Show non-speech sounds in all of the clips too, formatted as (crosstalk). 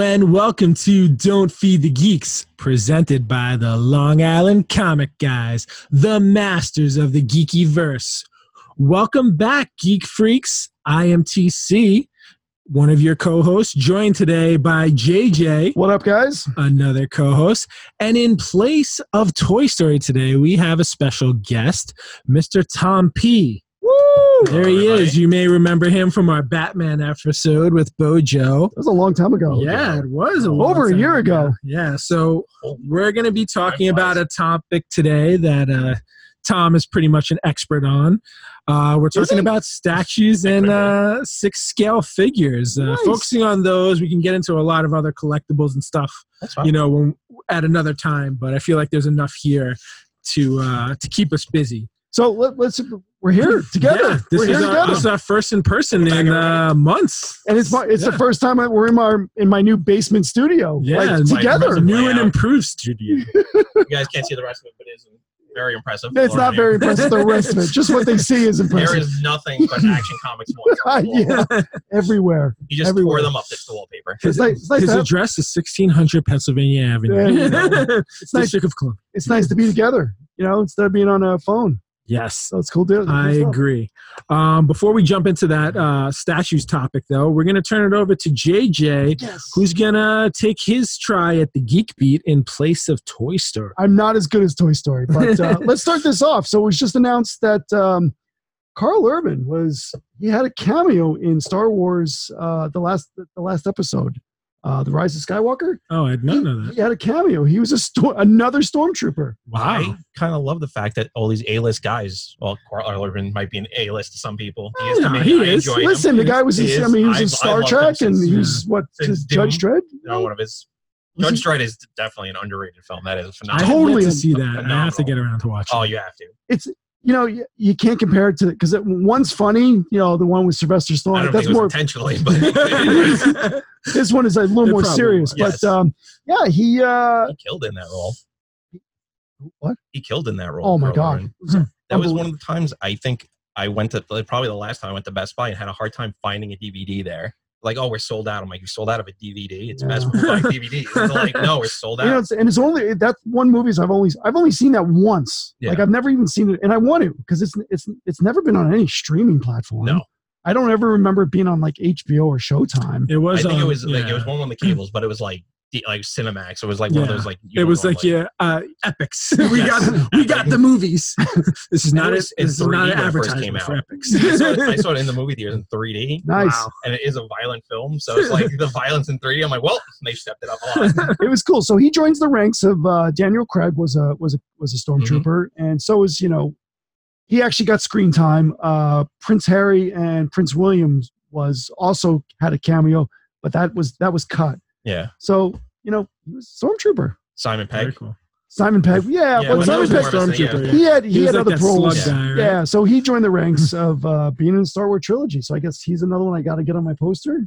And welcome to Don't Feed the Geeks, presented by the Long Island Comic Guys, the masters of the geeky verse. Welcome back, geek freaks. I am TC, one of your co-hosts, joined today by JJ, What up, guys? another co-host, and in place of Toy Story today, we have a special guest, Mr. Tom P. There he is. You may remember him from our Batman episode with Bojo. That was a long time ago. Yeah, it was a long Over a time year ago. Yeah, so we're going to be talking about a topic today that uh, Tom is pretty much an expert on. Uh, we're talking about statues and uh, six scale figures. Uh, Nice. Focusing on those, we can get into a lot of other collectibles and stuff, That's fine. you know, when, at another time. But I feel like there's enough here to uh, to keep us busy. So let, us we're here together. Yeah, this, we're is here our, together. this is our first in person in uh, months. and it's my, it's Yeah. the first time I, we're in my in my new basement studio. Yeah, like, it's like together. New and improved studio. (laughs) you guys can't see the rest of it, but it's very impressive. It's not very impressive. The rest of it, just what they (laughs) see, is There impressive. There is nothing but action comics once on the (laughs) wall. yeah, everywhere. You just everywhere. tore them up. That's the wallpaper. It's nice. It's nice, His to have, address is 1600 Pennsylvania Avenue. There you go. it's nice. Of Columbia. It's nice to be together. You know, instead of being on a phone. Yes, So it's cool. To, I agree. Um, before we jump into that uh, statues topic, though, we're going to turn it over to JJ, Yes. who's going to take his try at the Geek Beat in place of Toy Story. I'm not as good as Toy Story, but uh, (laughs) let's start this off. So it was just announced that um, Karl Urban was he had a cameo in Star Wars uh, the last the last episode, uh, the Rise of Skywalker. Oh, I had none know He that. He had a cameo. He was a sto- another stormtrooper. Wow. I kind of love the fact that all these A-list guys, well, Karl Urban might be an A-list to some people. He is Yeah, to me. he I is. enjoy him. Listen, the guy was He in, I mean he was in I- I Star loved him Trek and since, he was what since just Judge Dredd. No, one of his. Was Judge Dredd is definitely an underrated film. That is I phenomenal. have Totally yet to see that. I have to get around to watching. Oh, you have to. It's you know you, you can't compare it to because one's funny. You know the one with Sylvester I Stallone. don't That's think it was more. intentionally, (laughs) but This one is a little It more probably serious. was. Yes. But um, yeah, he uh, he killed in that role. what? He killed in that role. Oh my god. Urban. It was That was one of the times I think I went to probably the last time I went to Best Buy and had a hard time finding a DVD there. Like, oh, we're sold out. I'm like, you sold out of a DVD. It's Yeah. best for buying DVD. It's like, no, we're sold You know, out. it's, and it's only that one movies I've only I've only seen that once. Yeah. Like I've never even seen it, and I want to because it's it's it's never been on any streaming platform. No. I don't ever remember it being on like HBO or Showtime. It I was. think it um, was like it was one of the cables, but it was like the, like Cinemax. It was like one of those like It was know, like, yeah, uh, Epix. (laughs) we got we got the movies. (laughs) this is not a, was in this is not an when it first advertisement for Epix. I saw, it, I saw it in the (laughs) movie theaters in 3D, Nice. Wow. and it is a violent film. So it's like the violence in 3D. I'm like, well, they stepped it up a lot. it was cool. So he joins the ranks of uh, Daniel Craig was a was a was a stormtrooper, and so is you know he actually got screen time. Uh, Prince Harry and Prince William was also had a cameo, but that was that was cut. Yeah, So you know he was stormtrooper. Simon Very Pegg. cool. Simon Pegg, yeah, Yeah, but Simon Pegg was more of a thing, Stormtrooper, yeah. he had he, He had like other roles. guy, right? Yeah, so he joined the ranks of uh, being in the Star Wars trilogy. So I guess he's another one I got to get on my poster.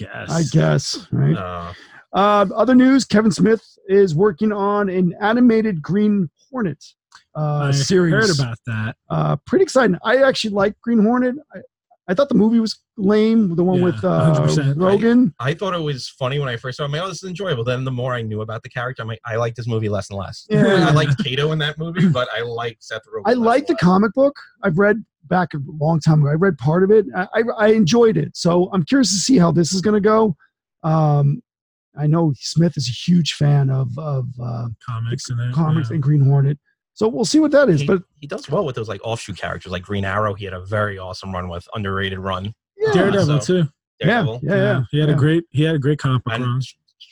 Yes. I guess, right? Uh, Uh, other news: Kevin Smith is working on an animated Green Hornet uh, I series. heard about that. Uh, pretty exciting. I actually like Green Hornet. I, I thought the movie was lame. The one Yeah, with uh, 100%. Rogen. I thought it was funny when I first saw it. I'm like, oh, this is enjoyable. Then the more I knew about the character, I'm like, I like this movie less and less. Yeah. I liked Kato in that movie, (laughs) but I liked Seth Rogen. I less like the less. comic book. I've read back a long time ago. I read part of it. I, I, I enjoyed it. So I'm curious to see how this is going to go. Um, I know Smith is a huge fan of of uh, Comics and it. comics yeah. and Green Hornet. So we'll see what that is. He, But he does well with those like offshoot characters, like Green Arrow. He had a very awesome run with, underrated run. yeah, Daredevil so- too. Daredevil. yeah, yeah. He had yeah. a great. He had a great comic book And run.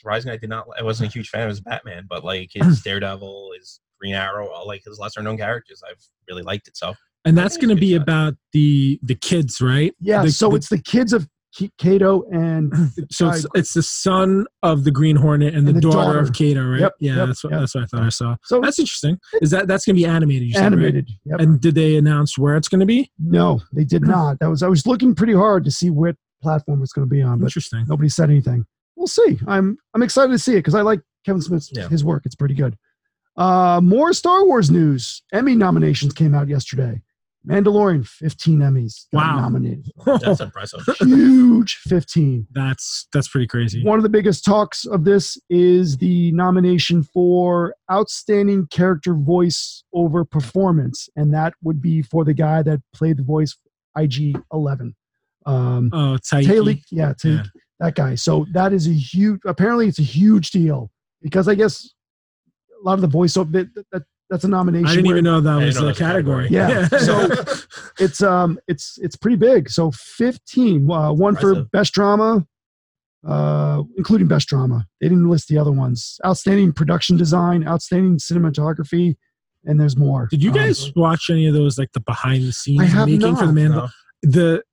Rising, I did not. I wasn't a huge fan of his Batman, but like his (clears throat) Daredevil, his Green Arrow, all like his lesser known characters, I've really liked it. So And that's going to be about the the kids, right? Yeah, The- so the- it's the kids of Kato and (clears throat) So it's, it's the son of the Green Hornet and the, And the daughter, daughter. of Kato, right? Yep, yeah, yep, that's what yep. that's what I thought I saw. so That's interesting. Is that that's going to be animated? Said, right? animated. Yep. And did they announce where it's going to be? no, they did (clears throat) not. That was I was looking pretty hard to see what platform it's going to be on, but Interesting. nobody said anything. We'll see. I'm I'm excited to see it because I like Kevin Smith's Yeah. his work. It's pretty good. Uh, more Star Wars news. Emmy nominations came out yesterday. Mandalorian, 15 Emmys. got Wow. Nominated. (laughs) That's impressive. (laughs) Huge 15. That's that's pretty crazy. One of the biggest talks of this is the nomination for Outstanding Character Voice over Performance. And that would be for the guy that played the voice IG 11. Um, Oh, Taiki. Taylor, yeah, Taylor, Yeah. that guy. So that is a huge. Apparently, it's a huge deal because I guess a lot of the voiceover that, that that's a nomination. I didn't where even know that was know a that was a category. category. Yeah. (laughs) So- it's um it's it's pretty big. So fifteen, uh, one for best drama, uh, including best drama. They didn't list the other ones. Outstanding production design, outstanding cinematography, and there's more. Did you Um, guys watch any of those like the behind the scenes I have making for the not, man? no. The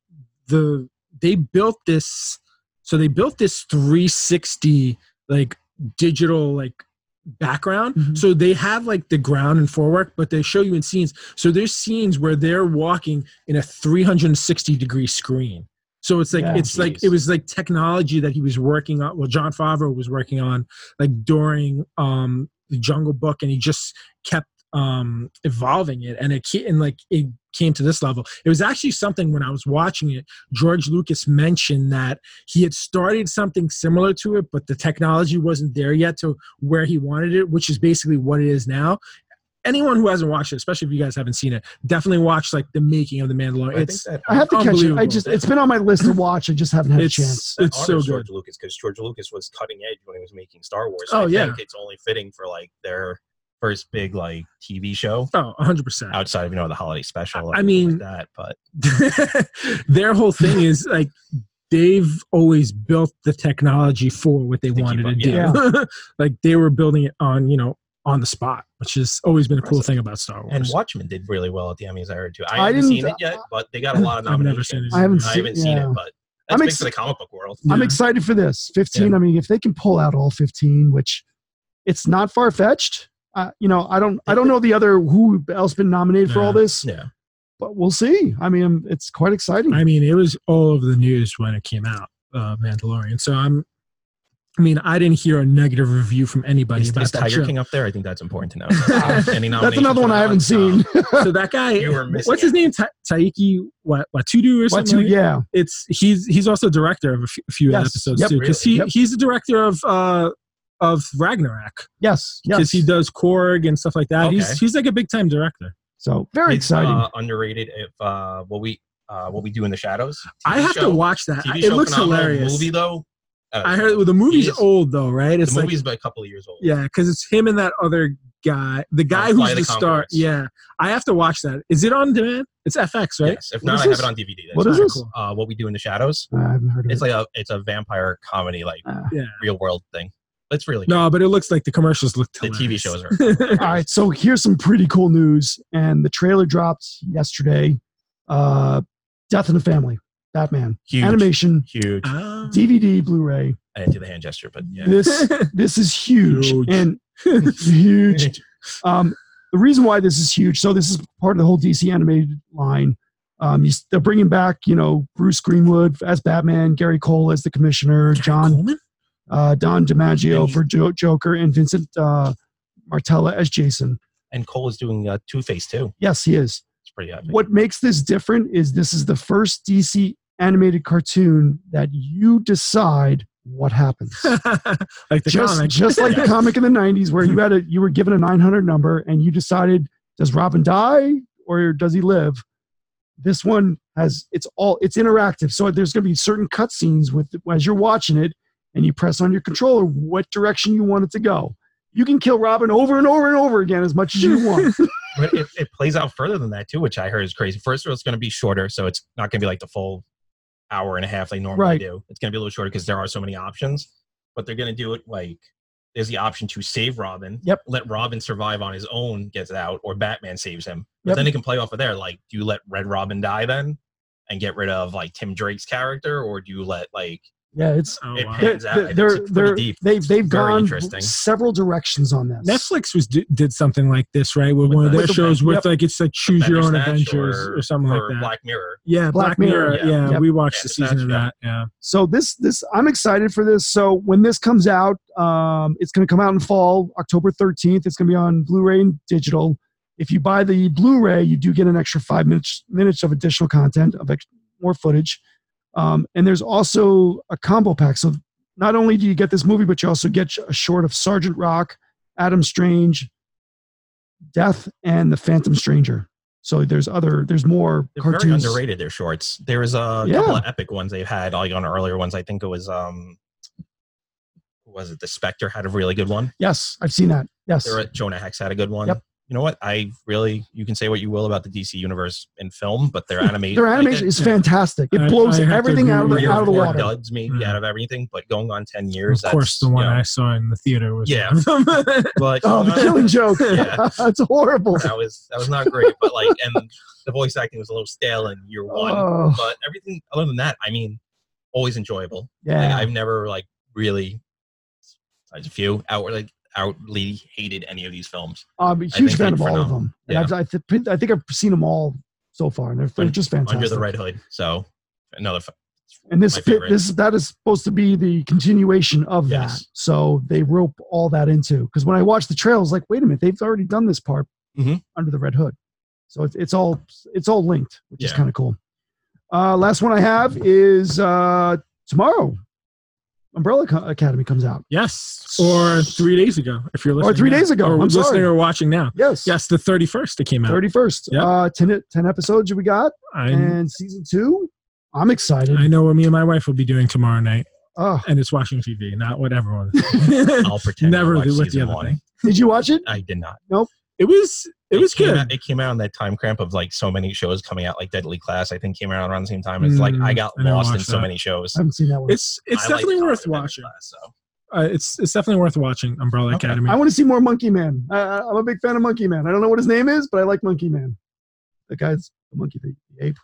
the they built this so they built this 360 like digital like background. Mhm. So they have like the ground and forework, but they show you in scenes. So there's scenes where they're walking in a 360 degree screen. So it's like Yeah. it's like it was like technology that he was working on. Well, Jon Favreau was working on like during um the Jungle Book, and he just kept um evolving it, and it and like it came to this level. It was actually something when I was watching it. George Lucas mentioned that he had started something similar to it, but the technology wasn't there yet to where he wanted it, which is basically what it is now. Anyone who hasn't watched it, especially if you guys haven't seen it, definitely watch like the making of the Mandalorian. I It's that I have to catch it. I just it's been on my list to watch. I just haven't had a chance. it's so honors good. George Lucas because George Lucas was cutting edge when he was making Star Wars. Oh, I yeah. think it's only fitting for like their first big like TV show Oh, 100 percent. outside of you know the holiday special. or I mean- like that, but (laughs) their whole thing is like they've always built the technology for what they To wanted up, to do. yeah. (laughs) like they were building it on, you know, on the spot, which has always been a cool thing about Star Wars. and Watchmen did really well at the Emmys. I heard too. I, I haven't seen it yet, but they got a (laughs) lot of I've never nominations. seen it. I haven't I seen- haven't seen yeah. it, but that's I'm big for the comic book world. I'm Yeah. excited for this. 15. I mean, if they can pull out all 15, which it's not far fetched. Uh, you know, I don't, I don't know the other who else been nominated for all this, Yeah, but we'll see. I mean, it's quite exciting. I mean, it was all over the news when it came out, uh, Mandalorian. So I'm, I mean, I didn't hear a negative review from anybody is, about is that Tiger show. King up there? I think that's important to know. (laughs) Any That's another one I haven't seen. So that guy, You were missing what's his name? Ta- Taiki what Watudu or something? two? like that? Yeah. It's he's he's also director of a few, a few Yes. episodes Yep. too because Really? he Yep. he's the director of uh of Ragnarok Yes. because he does Korg and stuff like that. Okay. He's he's like a big time director. so very It's, exciting. Uh, underrated. If uh, what we uh, what we do in the shadows. I have show- to watch that. TV It looks hilarious. Movie though. uh, I heard well, the movie's He's- old though, right? It's the like movie's by a couple of years old. yeah, because it's him and that other guy, the guy Fly who's the the star. Yeah, I have to watch that. Is it on demand? It's FX, right? Yes. If What not, I have it on DVD. That's What is this? Cool. Uh, what we do in the shadows. I haven't heard of It's it. like a it's a vampire comedy, like Uh, Yeah. real world thing. It's really good. No, but it looks like the commercials look. The TV hilarious. shows are. (laughs) all right. So here's some pretty cool news. And the trailer dropped yesterday. Uh, Death in the Family, Batman, Huge. animation, Huge. Ah. DVD, Blu-ray. I didn't do the hand gesture, but yeah. This (laughs) this is huge, Huge. and huge. Um, the reason why this is huge, so this is part of the whole DC animated line. Um, you, they're bringing back, you know, Bruce Greenwood as Batman, Gary Cole as the Commissioner, John Coleman? Uh, John DiMaggio And- for jo- Joker, and Vincent uh, Martella as Jason. and Cole is doing uh, Two Face too. Yes, he is. It's pretty epic. What makes this different is this is the first DC animated cartoon that you decide what happens. (laughs) like the just, comic. just like the (laughs) comic in the 90s where you had a you were given a 900 number and you decided does robin die or does he live this one has it's all it's interactive so there's going to be certain cutscenes with as you're watching it and you press on your controller what direction you want it to go you can kill robin over and over and over again as much as you want (laughs) But it, it plays out further than that too, which I heard is crazy. First of all, it's going to be shorter, so it's not going to be like the full hour and a half they normally Right. do. It's going to be a little shorter because there are so many options. But they're going to do it like there's the option to save Robin. Yep. Let Robin survive on his own, gets out, or Batman saves him. But Yep. then they can play off of there. Like, do you let Red Robin die then, and get rid of like Tim Drake's character, or do you let like yeah it's Oh, it wow. they're, pans out? and they're, it's they're, pretty deep. they've, they've gone several directions on this Netflix was did, did something like this, right? With With one of the- their with the- shows with yep. like it's like choose your own Bandersnatch adventures or, something or like that. Black Mirror. yeah, Black Black, Mirror. Mirror, Yeah, yeah. Yep. we watched the Bandersnatch, season of yeah. that. Yeah. So this this I'm excited for this. So when this comes out, um, it's going to come out in fall, October 13th. It's going to be on Blu-ray and digital. if you buy the Blu-ray, you do get an extra five minutes minutes of additional content of ex- more footage. Um, and there's also a combo pack. So not only do you get this movie, but you also get a short of Sergeant Rock, Adam Strange, Death, and the Phantom Stranger. So there's other, there's more They're very underrated. Their shorts. There was a Yeah. couple of epic ones they've had. Like on earlier ones, I think it was um, was it the Spectre had a really good one. Yes, I've seen that. Yes. There Jonah Hex had a good one. Yep. You know what? I really you can say what you will about the DC universe in film, but their animation (laughs) Their animation is fantastic. It I- blows I have everything out of the, out of the water. duds maybe Mm. out of everything, but going on ten years, of course, the one you know, I saw in the theater was Yeah. one (laughs) (laughs) but Oh, the uh, killing joke. Yeah. That's horrible. that was that was not great. But like, and the voice acting was a little stale in year one. Oh, But everything other than that, I mean, always enjoyable. Like, yeah. I've never like really, besides a few, outward like outly hated any of these films. I'm a huge fan of all of them. And Yeah. I've, I, th- I think I've seen them all so far, and they're, they're just fantastic. Under the Red Hood. So another. f- and this fit, this that is supposed to be the continuation of that. So they rope all that into because when I watched the trail, I was like, wait a minute, they've already done this part Mhm. under the Red Hood. So it's, it's all it's all linked, which is kind of cool. Uh, last one I have is uh, tomorrow. Umbrella Co- Academy comes out. yes, or three days ago, if you're listening. three now. days ago. or I'm listening sorry. or watching now. Yes. Yes, the 31st it came out. 31st. Yep. Uh, 10, 10 episodes we got. I, and season two, I'm excited. I know what me and my wife will be doing tomorrow night, Oh, and it's watching TV, not what everyone. (laughs) I'll pretend. I Never watched with the season other one. thing. did you watch it? I did not. It was it was good. Out, it came out in that time cramp of like so many shows coming out, like Deadly Class. I think came out around the same time. It's like I Mm, got I lost in so that. many shows. I haven't seen that one. It's it's I definitely Deadly worth Class, watching. so. Uh, it's it's definitely worth watching. Umbrella Okay. Academy. I want to see more Monkey Man. I, I- I'm a big fan of Monkey Man. I don't know what his name is, but I like Monkey Man. The guy's the monkey, the, the ape,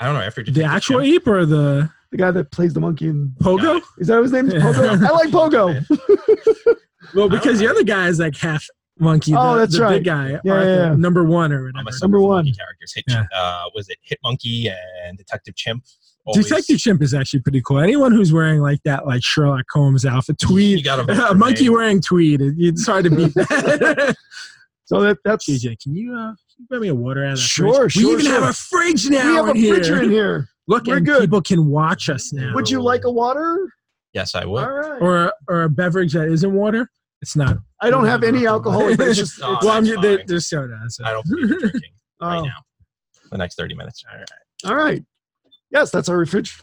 I don't know. After the actual Jim- ape or the the guy that plays the monkey. In, Pogo? is that his name? (laughs) Pogo. I like Pogo. (laughs) Well, because the other guy is like half monkey. Oh, the, that's the right. Big guy, Yeah, Arthur, yeah, yeah. number one or whatever. Number one. characters. Hit, Yeah. uh, was it Hit Monkey and Detective Chimp? Always- Detective Chimp is actually pretty cool. Anyone who's wearing like that, like Sherlock Holmes outfit, You tweed, gotta (laughs) a monkey me. wearing tweed, it's hard to beat that. (laughs) So that that's JJ, can you uh, grab me a water out of that Sure, fridge? sure, We even sure. have a fridge now. we now have a in here. picture in here. Look, We're good. people can watch us now. Would you like a water? Yes, I would. All right. or or a beverage that isn't water? It's not. I don't have any alcoholic. But it's just (laughs) Oh, it's, well, I'm that's there, fine. there's soda. So. I don't believe in (laughs) drinking right oh, now. The next 30 minutes. All right. all right. Yes, that's our fridge.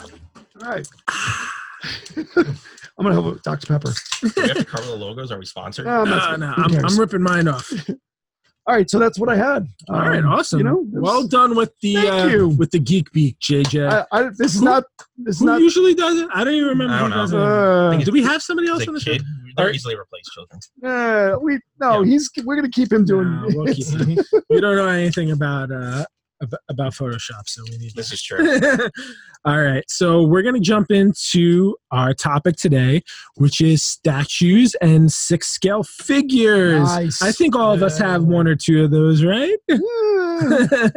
All right. (sighs) I'm gonna have a Dr Pepper. Do we have to (laughs) cover the logos? Are we sponsored? Um, no, I'm No, no, who I'm, cares? I'm ripping mine off. All right, so that's what I had. All right, Um, awesome. You know, was- well done with the uh, with the geek beak, JJ. I, I, this is Who- not. This is Who not. usually does it? I don't even remember. I don't who know. it. Uh, think Do we have somebody else the on the show? kid, they're easily replaced children. uh, we no. Yeah. He's. We're gonna keep him doing. No, we'll keep (laughs) we don't know anything about uh ab- about Photoshop, so we need. This is true. (laughs) All right, so we're gonna jump into our topic today, which is statues and six scale figures. Nice. I think all of us have one or two of those, right? (laughs)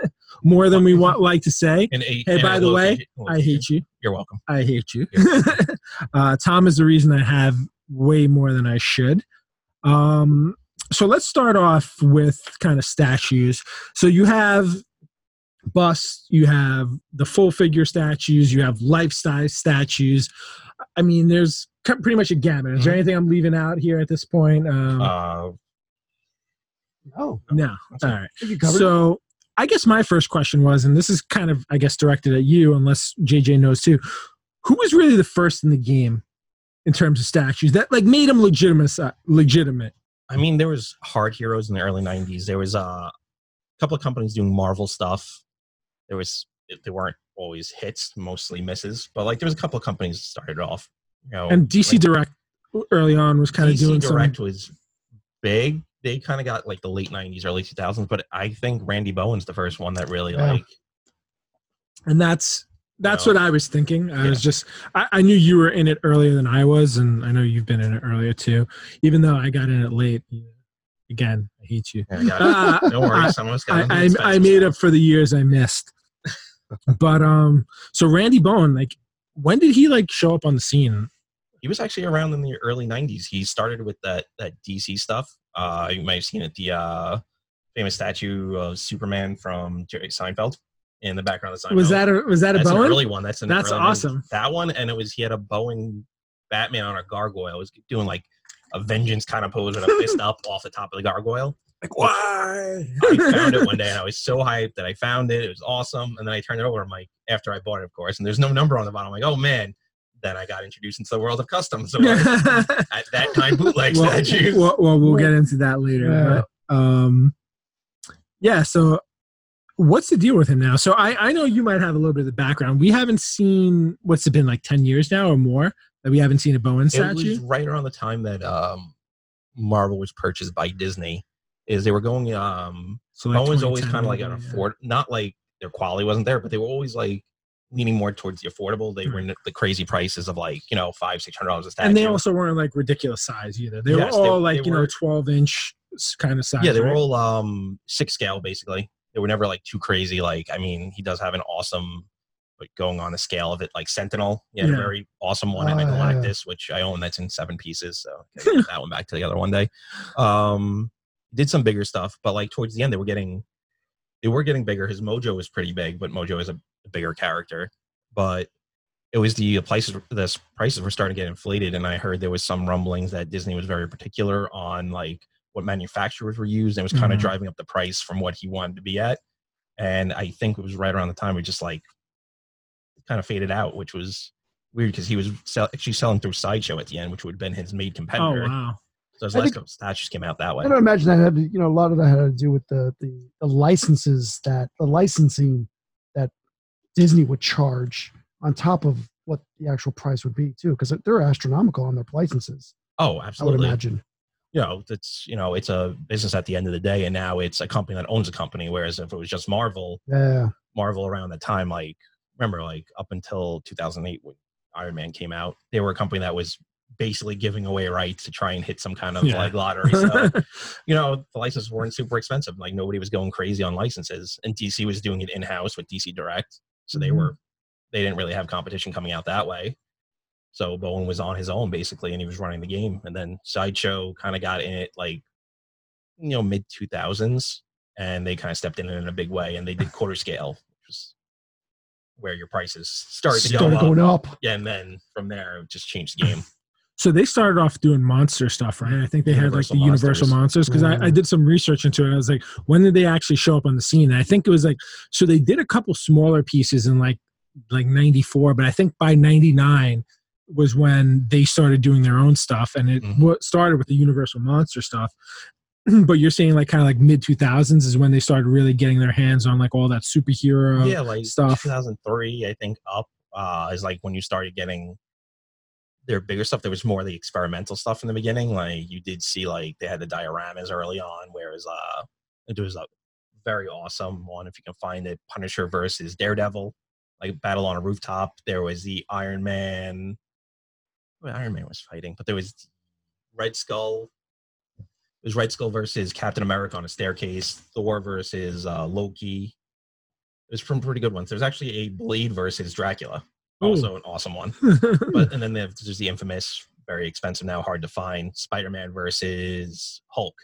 More than we want like to say. And a, Hey, and by a the way, digit- I hate you. You're welcome. I hate you. (laughs) uh, Tom is the reason I have way more than I should. Um, so let's start off with kind of statues. So you have busts, you have the full figure statues, you have life size statues. I mean, there's pretty much a gamut. Is there Mhm. anything I'm leaving out here at this point? Um, Uh, oh, no. that's All it. right. I think you covered. it. So I guess my first question was, and this is kind of, I guess, directed at you, unless JJ knows too. Who was really the first in the game in terms of statues that like made them legitimate? Legitimate. I mean, there was hard heroes in the early '90s. There was uh, a couple of companies doing Marvel stuff. There was they weren't always hits, mostly misses, but like there was a couple of companies that started off. You know, And DC like, Direct early on was kind of DC doing Direct some. was big. They kind of got like the late '90s, early 2000s, but I think Randy Bowen's the first one that really Yeah. like. And that's that's No. what I was thinking. I was just I, I knew you were in it earlier than I was, and I know you've been in it earlier too. Even though I got in it late. Again, I hate you. Yeah, I. Uh, Don't worry, I- some of us got I, I, I made up for the years I missed. But um, so Randy Bowen, like, when did he like show up on the scene? He was actually around in the early '90s. He started with that that DC stuff. Uh, you might have seen it. The uh, famous statue of Superman from Jerry Seinfeld in the background of Seinfeld. Was that a was that a That's an Bowen? early one. That's an That's early one. awesome. That one, and it was he had a Bowen Batman on a gargoyle. Was doing like a vengeance kind of pose with a fist (laughs) up off the top of the gargoyle. Like why? I found it (laughs) one day and I was so hyped that I found it. It was awesome. And then I turned it over. I'm like, after I bought it, of course, and there's no number on the bottom. I'm like, oh man. Then I got introduced into the world of custom. So (laughs) at that time, bootleg well, statue. well, well, we'll get into that later. Yeah. But, um, yeah. So, what's the deal with him now? So, I I know you might have a little bit of the background. We haven't seen what's it been like ten years now or more that we haven't seen a Bowen statue. It was right around the time that um, Marvel was purchased by Disney. Is they were going um, so, like Bowen's always kind of like an maybe, yeah. afford, not like their quality wasn't there, but they were always like leaning more towards the affordable. They were in the crazy prices of like you know five six hundred dollars a statue. And they also weren't like ridiculous size either. They Yes, were all they like you know twelve inch kind of size. yeah, they were all um six scale basically. They were never like too crazy. Like I mean, he does have an awesome, like going on the scale of it, like Sentinel. Yeah, Yeah. a very awesome one, and Oh, a yeah. Galactus, which I own. That's in seven pieces, so I gotta (laughs) get that one back together one day. Um, did some bigger stuff, but like towards the end, they were getting, they were getting bigger. His Mojo was pretty big, but Mojo is a, a bigger character. But it was the prices. The prices were starting to get inflated, and I heard there was some rumblings that Disney was very particular on like what manufacturers were used and was kind of Mhm. driving up the price from what he wanted to be at. And I think it was right around the time we just like kind of faded out, which was weird because he was sell- actually selling through Sideshow at the end, which would have been his main competitor. Oh wow! So his I last think- couple statues came out that way. I don't imagine that had to, you know a lot of that had to do with the the, the licenses that the licensing that Disney would charge on top of what the actual price would be too, because they're astronomical on their licenses. Oh, absolutely. I would imagine. you know, it's you know, it's a business at the end of the day, and now it's a company that owns a company. Whereas if it was just Marvel, Yeah, Marvel around that time, like remember, like up until 2008 when Iron Man came out, they were a company that was basically giving away rights to try and hit some kind of Yeah. like lottery. So (laughs) you know, the licenses weren't super expensive. Like nobody was going crazy on licenses, and DC was doing it in house with DC Direct. So they Mhm. were they didn't really have competition coming out that way. So Bowen was on his own basically, and he was running the game. And then Sideshow kind of got in it like you know mid two thousands, and they kind of stepped in it in a big way, and they did quarter scale, which where your prices started to go up. going up. Yeah, and then from there it just changed the game. So they started off doing monster stuff, right? I think they had like Universal the Universal Monsters because I, I Mhm. did some research into it. I was like, when did they actually show up on the scene? And I think it was like, so they did a couple smaller pieces in like like '94, but I think by '99 was when they started doing their own stuff, and it Mhm. started with the Universal Monster stuff. (clears throat) but you're saying like kind of like mid 2000s is when they started really getting their hands on like all that superhero. yeah, like stuff. 2003, I think up uh, is like when you started getting their bigger stuff. There was more of the experimental stuff in the beginning. Like you did see like they had the dioramas early on, whereas uh, it was a very awesome one if you can find it. Punisher versus Daredevil, like battle on a rooftop. There was the Iron Man. Well, Iron Man was fighting, but there was Red Skull. It was Red Skull versus Captain America on a staircase. Thor versus uh, Loki. It was from pretty good ones. There's actually a Blade versus Dracula, also an awesome one. (laughs) But and then there's there's the infamous, very expensive now, hard to find Spider-Man versus Hulk,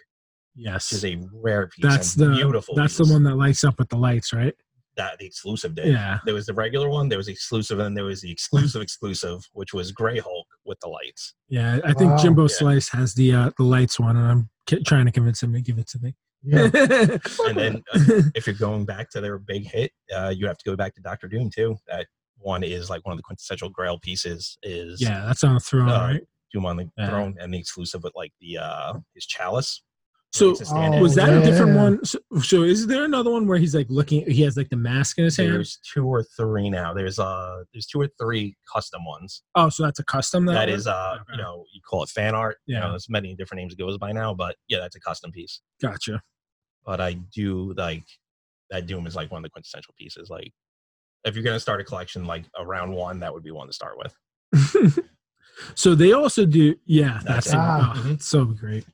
which yes, is a rare piece. that's the beautiful. that's the one that lights up with the lights, right? that the exclusive did. Yeah. There was the regular one, there was the exclusive, and then there was the exclusive exclusive, which was Gray Hulk with the lights. Yeah, I think Wow. Jimbo Yeah. Slice has the uh, the lights one, and I'm ki- trying to convince him to give it to me. Yeah. (laughs) And then (laughs) uh, if you're going back to their big hit, uh, you have to go back to Doctor Doom too. That one is like one of the quintessential Grail pieces. Is yeah, that's on the throne, Uh, right? Doom on the Yeah. throne and the exclusive with like the uh his chalice. So It's was that a different one? So, so is there another one where he's like looking? He has like the mask in his hand. There's two or three now. There's uh there's two or three custom ones. Oh, so that's a custom. That, That one? is uh Okay. you know you call it fan art. You Yeah. know, there's many different names it goes by now, but yeah, that's a custom piece. gotcha. But I do like that Doom is like one of the quintessential pieces. Like if you're gonna start a collection like around one, that would be one to start with. (laughs) so they also do. Yeah, That's that's, it. it. Ah. Oh, it's so great.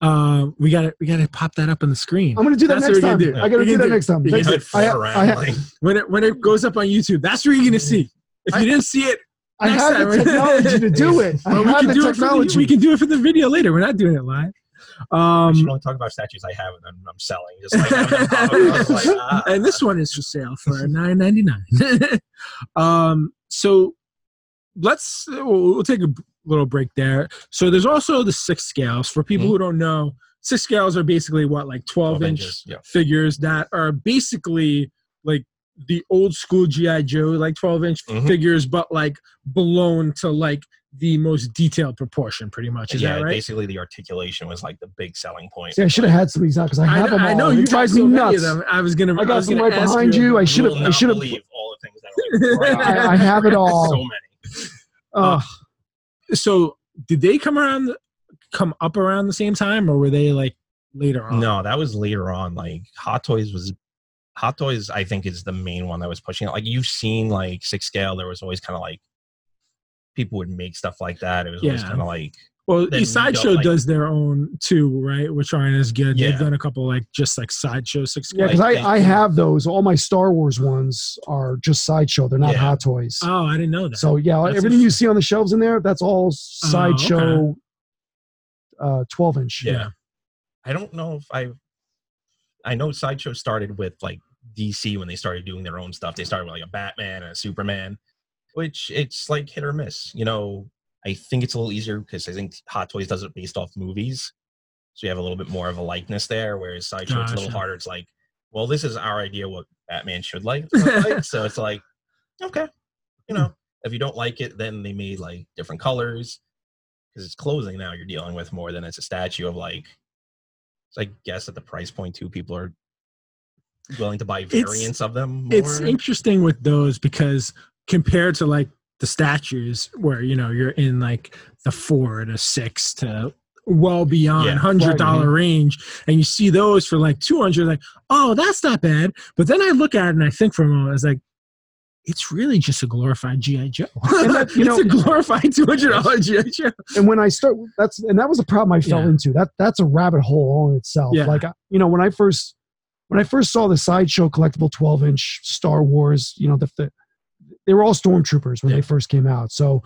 um, (laughs) we got to we got to pop that up on the screen I'm gonna do that That's next time. we can. I gotta We do that next time. Next time. I, I, I, when it when it goes up on YouTube. That's where you're gonna see. If you didn't see it I Next had time. the technology to do (laughs) it. I Well, we had can the do it the, we can do it for the video later. We're not doing it live. I should Um, only talk about statues I have and then I'm selling. Just like, have them. I was like, (laughs) ah. and this one is for sale for nine ninety nine. (laughs) um, so let's we'll, we'll take a little break there. So there's also the six scales for people Mhm. who don't know. Six scales are basically what like twelve, 12 inch inches, yeah. figures that are basically like the old school GI Joe like twelve inch Mhm. figures, but like blown to like the most detailed proportion. Pretty much is yeah, that right? basically the articulation was like the big selling point. See, I should have had some of these out because I have I, them all. I know you it drives me so nuts. I was gonna. I got was some gonna right behind you. I should have. I should have. believe all the things that like, (laughs) I, I have it (laughs) all. so many. Uh, so did they come around come up around the same time or were they like later on No, that was later on. Like Hot Toys was Hot Toys, I think, is the main one that was pushing it. Like you've seen like six scale, there was always kind of like people would make stuff like that. It was always Yeah. kind of like well the sideshow like- does their own too right which aren't as good Yeah. they've done a couple like just like sideshow six yeah, because Like, I, I have those. All my Star Wars ones are just sideshow. They're not Yeah. Hot Toys. oh i didn't know that So yeah, That's everything you see on the shelves in there, that's all sideshow. Uh, twelve inch. yeah. I don't know if I I know Sideshow started with like DC when they started doing their own stuff. They started with like a Batman and a Superman, which it's like hit or miss. You know, I think it's a little easier because I think Hot Toys does it based off movies. So you have a little bit more of a likeness there, whereas Sideshow it's a little harder. It's like, well, this is our idea what Batman should like. (laughs) (laughs) like. so it's like, okay, you hmm. know, if you don't like it, then they made like different colors because it's clothing now you're dealing with more than it's a statue of like. So I guess at the price point too, people are willing to buy It's- variants of them. More. it's interesting with those because compared to like the statues where you know you're in like the four to six to well beyond Yeah. hundred dollar Right. range and you see those for like 200 like oh that's not bad but then i look at it and i think for a moment it's like it's really just a glorified gi joe (laughs) And that, you it's know- a glorified $200 gi joe and when I start, that's and that was a problem I fell Yeah. into. That that's a rabbit hole all in itself. Yeah. Like I- you know, when I first when I first saw the sideshow collectible twelve inch Star Wars, you know, the, the they were all stormtroopers when Yeah. they first came out. So,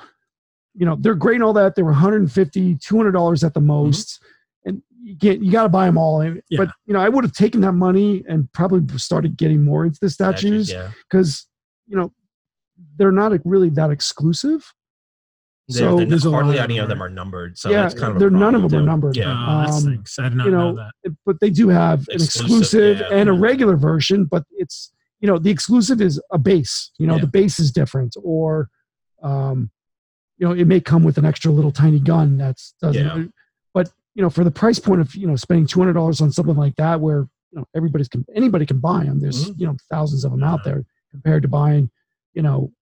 you know, they're great and all that. They were 150 200 dollars at the most, and you get you got to buy them all. Yeah. But you know, I would have taken that money and probably started getting more into the statues yeah. because you know they're not really that exclusive. They're, So- they're There's hardly any of them are numbered. So yeah, that's kind of they're none of problem, them are numbered. Yeah. oh, Um, stinks. i did not you know, know, that but they do have an Exclusive, exclusive yeah. and a regular version but it's you know the exclusive is a base you know Yeah. the base is different or um you know it may come with an extra little tiny gun that's doesn't Yeah. but you know for the price point of you know spending $200 on something like that where you know everybody's can anybody can buy them there's Mhm. you know thousands of them out there compared to buying you know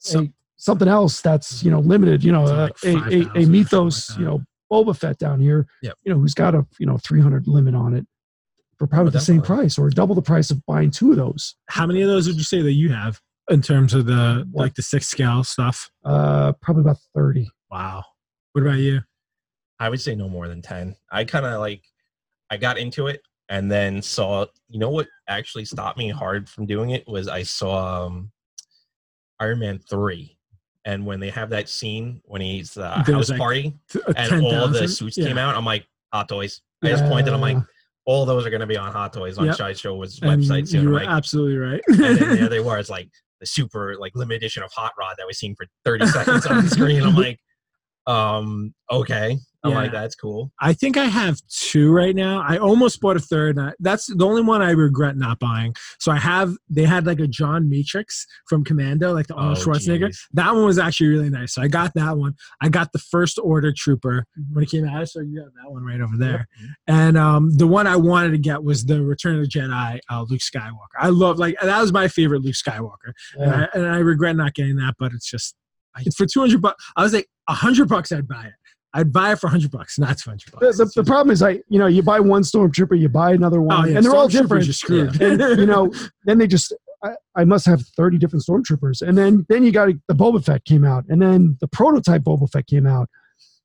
So- a, something else that's you know limited you know uh, like a, a, a mythos like you know boba fett down here Yep. you know who's got a you know 300 limit on it for probably Oh, the same price or double the price of buying two of those how many of those would you say that you have in terms of the What? like the six scale stuff uh probably about 30 wow what about you I would say no more than 10. I kind of like, I got into it and then saw, you know what actually stopped me hard from doing it was I saw um, Iron Man 3. And when they have that scene when he's the house like, party Th- uh, and all the suits Yeah. came out, I'm like, Hot Toys. I just pointed, I'm like, Yeah. All those are going to be on Hot Toys on Yep. Sideshow was And website soon. you I'm were like, absolutely right and then (laughs) there they were. It's like the super like limited edition of Hot Rod that was seen for 30 seconds on the screen. I'm (laughs) like, um, okay. I'm like, Yeah. that's cool. I think I have two right now. I almost bought a third. I- That's the only one I regret not buying. So I have. They had like a John Matrix from Commando, like the Arnold Oh, Schwarzenegger. geez. That one was actually really nice. So I got that one. I got the first Order Trooper when it came out. So you have that one right over there. And um, the one I wanted to get was the Return of the Jedi, uh, Luke Skywalker. I love like that was my favorite Luke Skywalker, and, I, and I regret not getting that. But it's just it's for two hundred bucks. I was like hundred bucks. I'd buy it. I'd buy it for hundred bucks, not two hundred the, bucks. the, It's the problem is i you know you buy one stormtrooper you buy another oh, one Oh, yeah, and they're all Stormtroopers different are screwed. and you know (laughs) then they just I, I must have 30 different stormtroopers and then then you got the boba fett came out and then the prototype boba fett came out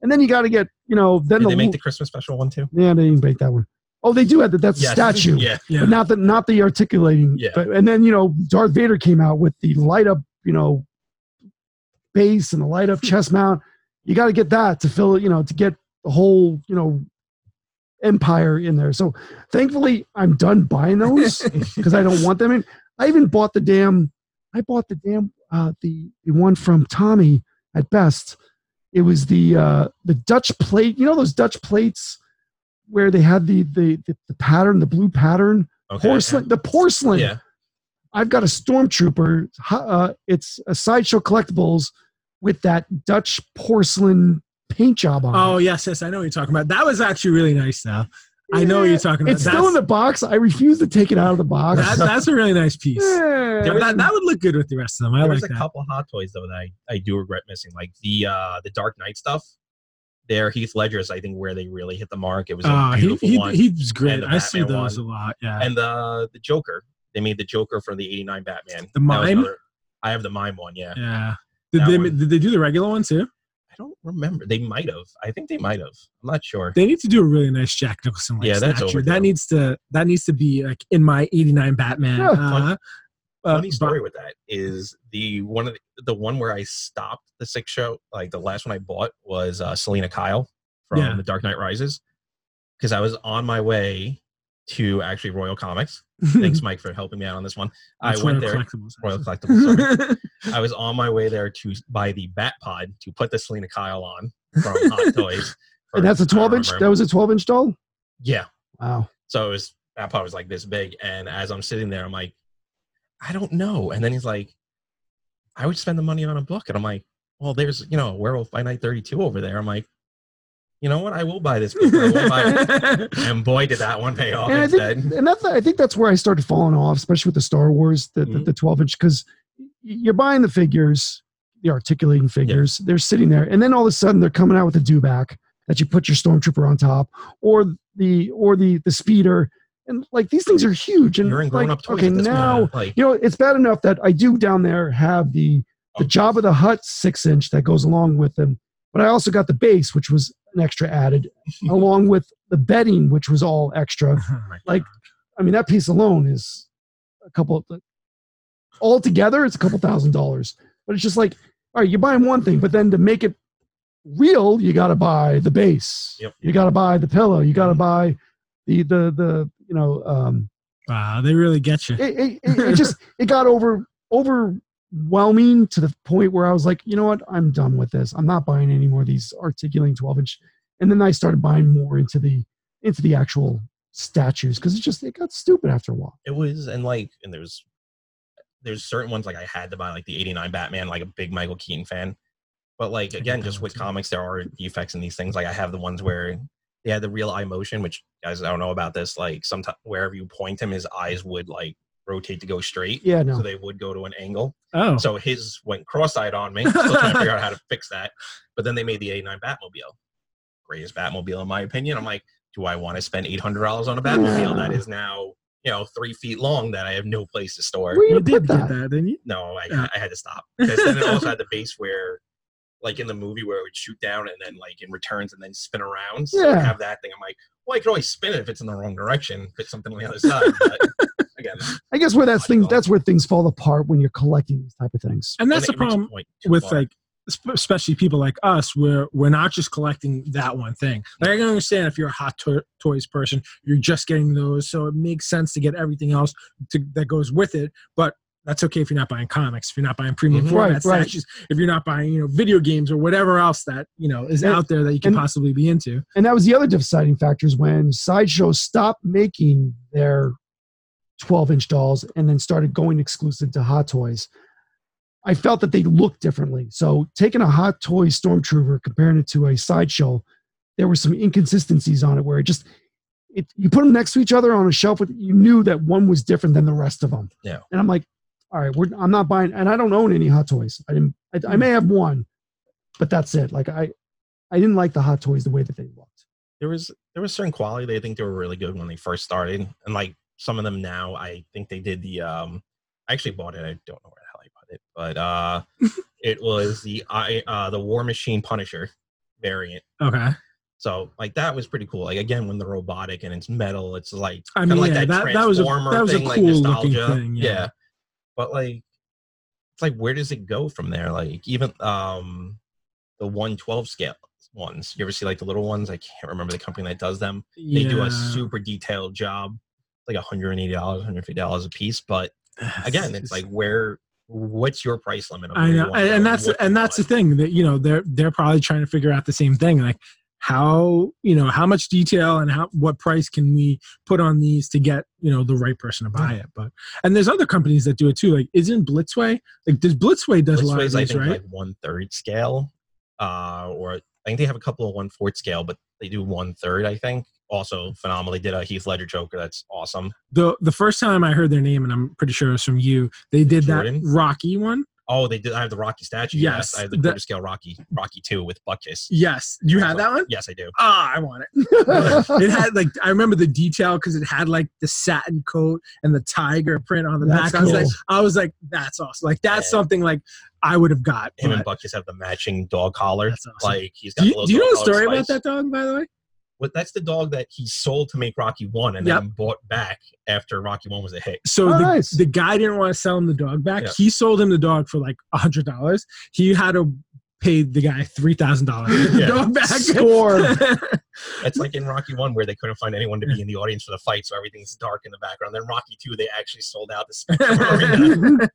and then you got to get you know then Did the they make the Christmas special one too? yeah they didn't make that one. Oh, they do have that. That's a Yes. statue. (laughs) Yeah. yeah. but not the not the articulating. Yeah. But, and then you know Darth Vader came out with the light up, you know, base and the light up (laughs) chest mount. You got to get that to fill it, you know, to get the whole, you know, empire in there. So thankfully, I'm done buying those (laughs) because I don't want them in. I even bought the damn. I bought the damn uh, the the one from Tommy at best. It was the uh, the Dutch plate. You know those Dutch plates where they had the the the, the pattern, the blue pattern Okay. porcelain. The porcelain. Yeah. I've got a stormtrooper. Uh, it's a sideshow collectibles with that Dutch porcelain paint job on. It. Oh it. yes, yes, I know what you're talking about. That was actually really nice, though. I know what you're talking about. It's that's, still in the box. I refuse to take it out of the box. that, that's a really nice piece. (laughs) Yeah. There was- That, that would look good with the rest of them. I there like was a that. couple hot toys though that I, I do regret missing, like the uh the Dark Knight stuff. There, Heath Ledger's I think where they really hit the mark. It was a Oh, he, beautiful he, one. he's great. I see those one. a lot. Yeah. and the the Joker. They made the Joker for the '89 Batman. The That mime? another- I have the mime one. Yeah, yeah. Did That they one. did they do the regular one too? I don't remember. They might have. I think they might have. I'm not sure. They need to do a really nice Jack Nicholson like Yeah, that's statue. That needs to that needs to be like in my '89 Batman. Yeah, uh, uh, Funny story with that is the one of the, the one where I stopped the six show. Like the last one I bought was uh, Selina Kyle from Yeah. The Dark Knight Rises, because I was on my way to actually Royal Comics. (laughs) Thanks, Mike, for helping me out on this one. That's I went Royal there. Collectibles, Royal. Collectibles. Sorry. (laughs) I was on my way there to buy the Bat Pod to put the Selina Kyle on from Hot (laughs) Toys. and that's a 12 inch. That was a 12 inch doll. Yeah. Wow. So it was Bat Pod was like this big, and as I'm sitting there, I'm like, I don't know. And then he's like, I would spend the money on a book, and I'm like, well, there's you know Werewolf by Night 32 over there. I'm like, you know what? I will buy this book. I will buy it. (laughs) and boy, did that one pay off and I think, and that's I think that's where I started falling off, especially with the Star Wars, the the, Mhm. the 12 inch, because you're buying the figures, the articulating figures. They're sitting there, and then all of a sudden they're coming out with a dewback that you put your stormtrooper on top, or the or the the speeder, and like these things are huge. And You're in grown like, up toys. okay, now point. like you know it's bad enough that I do down there have the the Oh. Jabba the Hutt six inch that goes along with them, but I also got the base, which was an extra added, (laughs) along with the bedding, which was all extra. Oh Like. I mean, that piece alone is a couple. All together, it's a couple thousand dollars. But it's just like, all right, you're buying one thing, but then to make it real, you got to buy the base. Yep. You got to buy the pillow. You got to buy the the the you know. Um, wow, they really get you. it, it, it, it just (laughs) it got over over overwhelming to the point where I was like, you know what, I'm done with this. I'm not buying any more of these articulating 12 inch. And then I started buying more into the into the actual statues because it just it got stupid after a while. it was and like and there's there's certain ones like I had to buy like the 89 Batman like a big Michael Keaton fan but like again just with comics there are defects in these things like I have the ones where they had the real eye motion which guys I don't know about this like sometimes wherever you point him his eyes would like rotate to go straight Yeah, no. so no. they would go to an angle Oh, so his went cross-eyed on me still trying to figure out how to fix that but then they made the 89 Batmobile greatest Batmobile in my opinion I'm like do I want to spend $800 on a Batmobile that is now you know three feet long that I have no place to store Where you you did get that? that, didn't you? no, I, Yeah. I had to stop. Because then it (laughs) also had the base where, like in the movie, where it would shoot down and then like in returns and then spin around. So Yeah. I have that thing. I'm like, well, I could always spin it if it's in the wrong direction, put something on the other side. But (laughs) again, I guess where that's my things—that's where things fall apart when you're collecting these type of things. And that's the when it reaches a problem with far. like especially people like us where we're not just collecting that one thing like i can understand if you're a hot to- toys person you're just getting those so it makes sense to get everything else to, that goes with it but that's okay if you're not buying comics if you're not buying premium Mhm. format Right, right. statues if you're not buying you know video games or whatever else that you know is And- out there that you can and- possibly be into And that was the other deciding factors when Sideshow stopped making their 12 inch dolls and then started going exclusive to Hot Toys. I felt that they looked differently. So taking a Hot Toy Stormtrooper, comparing it to a Sideshow, there were some inconsistencies on it where it just, it, you put them next to each other on a shelf, with, you knew that one was different than the rest of them. Yeah. And I'm like, all right, we're, I'm not buying, and I don't own any Hot Toys. I didn't, I, I may have one, but that's it. Like I, I didn't like the Hot Toys the way that they looked. there was there was certain quality they think they were really good when they first started, and like some of them now, I think they did the. um I actually bought it. I don't know where the hell I put it, but uh (laughs) it was the I uh the War Machine Punisher variant. okay So like that was pretty cool. Like again, when the robotic and it's metal, it's like I mean, like yeah, that, that- that was a- that was a thing, like cool looking nostalgia. thing, yeah. But like it's like where does it go from there? Like even um the 112 scale ones. You ever see like the little ones? I can't remember the company that does them. They do a super detailed job, like $180, $150 a piece. But (sighs) again, it's like where what's your price limit? I know, and, that's and that's the thing that you know they're they're probably trying to figure out the same thing, like how you know how much detail and how what price can we put on these to get you know the right person to buy it. But and there's other companies that do it too. Like isn't Blitzway like does Blitzway does a lot of Blitzway's, I these think, right? like one third scale, uh, or I think they have a couple of one fourth scale, but they do one third. I think also phenomenal. They did a Heath Ledger Joker. That's awesome. the the first time I heard their name, and I'm pretty sure it was from you, they did Jordan? that Rocky one. Oh, they did. I have the Rocky statue. Yes, I have the that- quarter scale Rocky, Rocky two with Butkus. Yes, you had that one. Yes, I do. Ah, I want it. (laughs) it had like I remember the detail because it had like the satin coat and the tiger print on the That's back. I was like. I was like, that's awesome. Like that's Yeah. something like I would have got. Him and but Butkus have the matching dog collar. That's awesome. Like he's got. do you, do you know dog the collar story about that dog, by the way? What that's the dog that he sold to make Rocky one, and Yep. then bought back after Rocky one was a hit. So Oh, the, nice. the guy didn't want to sell him the dog back. Yeah. He sold him the dog for like a hundred dollars. He had to pay the guy three thousand dollars to the Yeah. dog back. Scored. (laughs) It's like in Rocky one where they couldn't find anyone to be in the audience for the fight, so everything's dark in the background. Then Rocky two, they actually sold out the spectrum. (laughs) arena.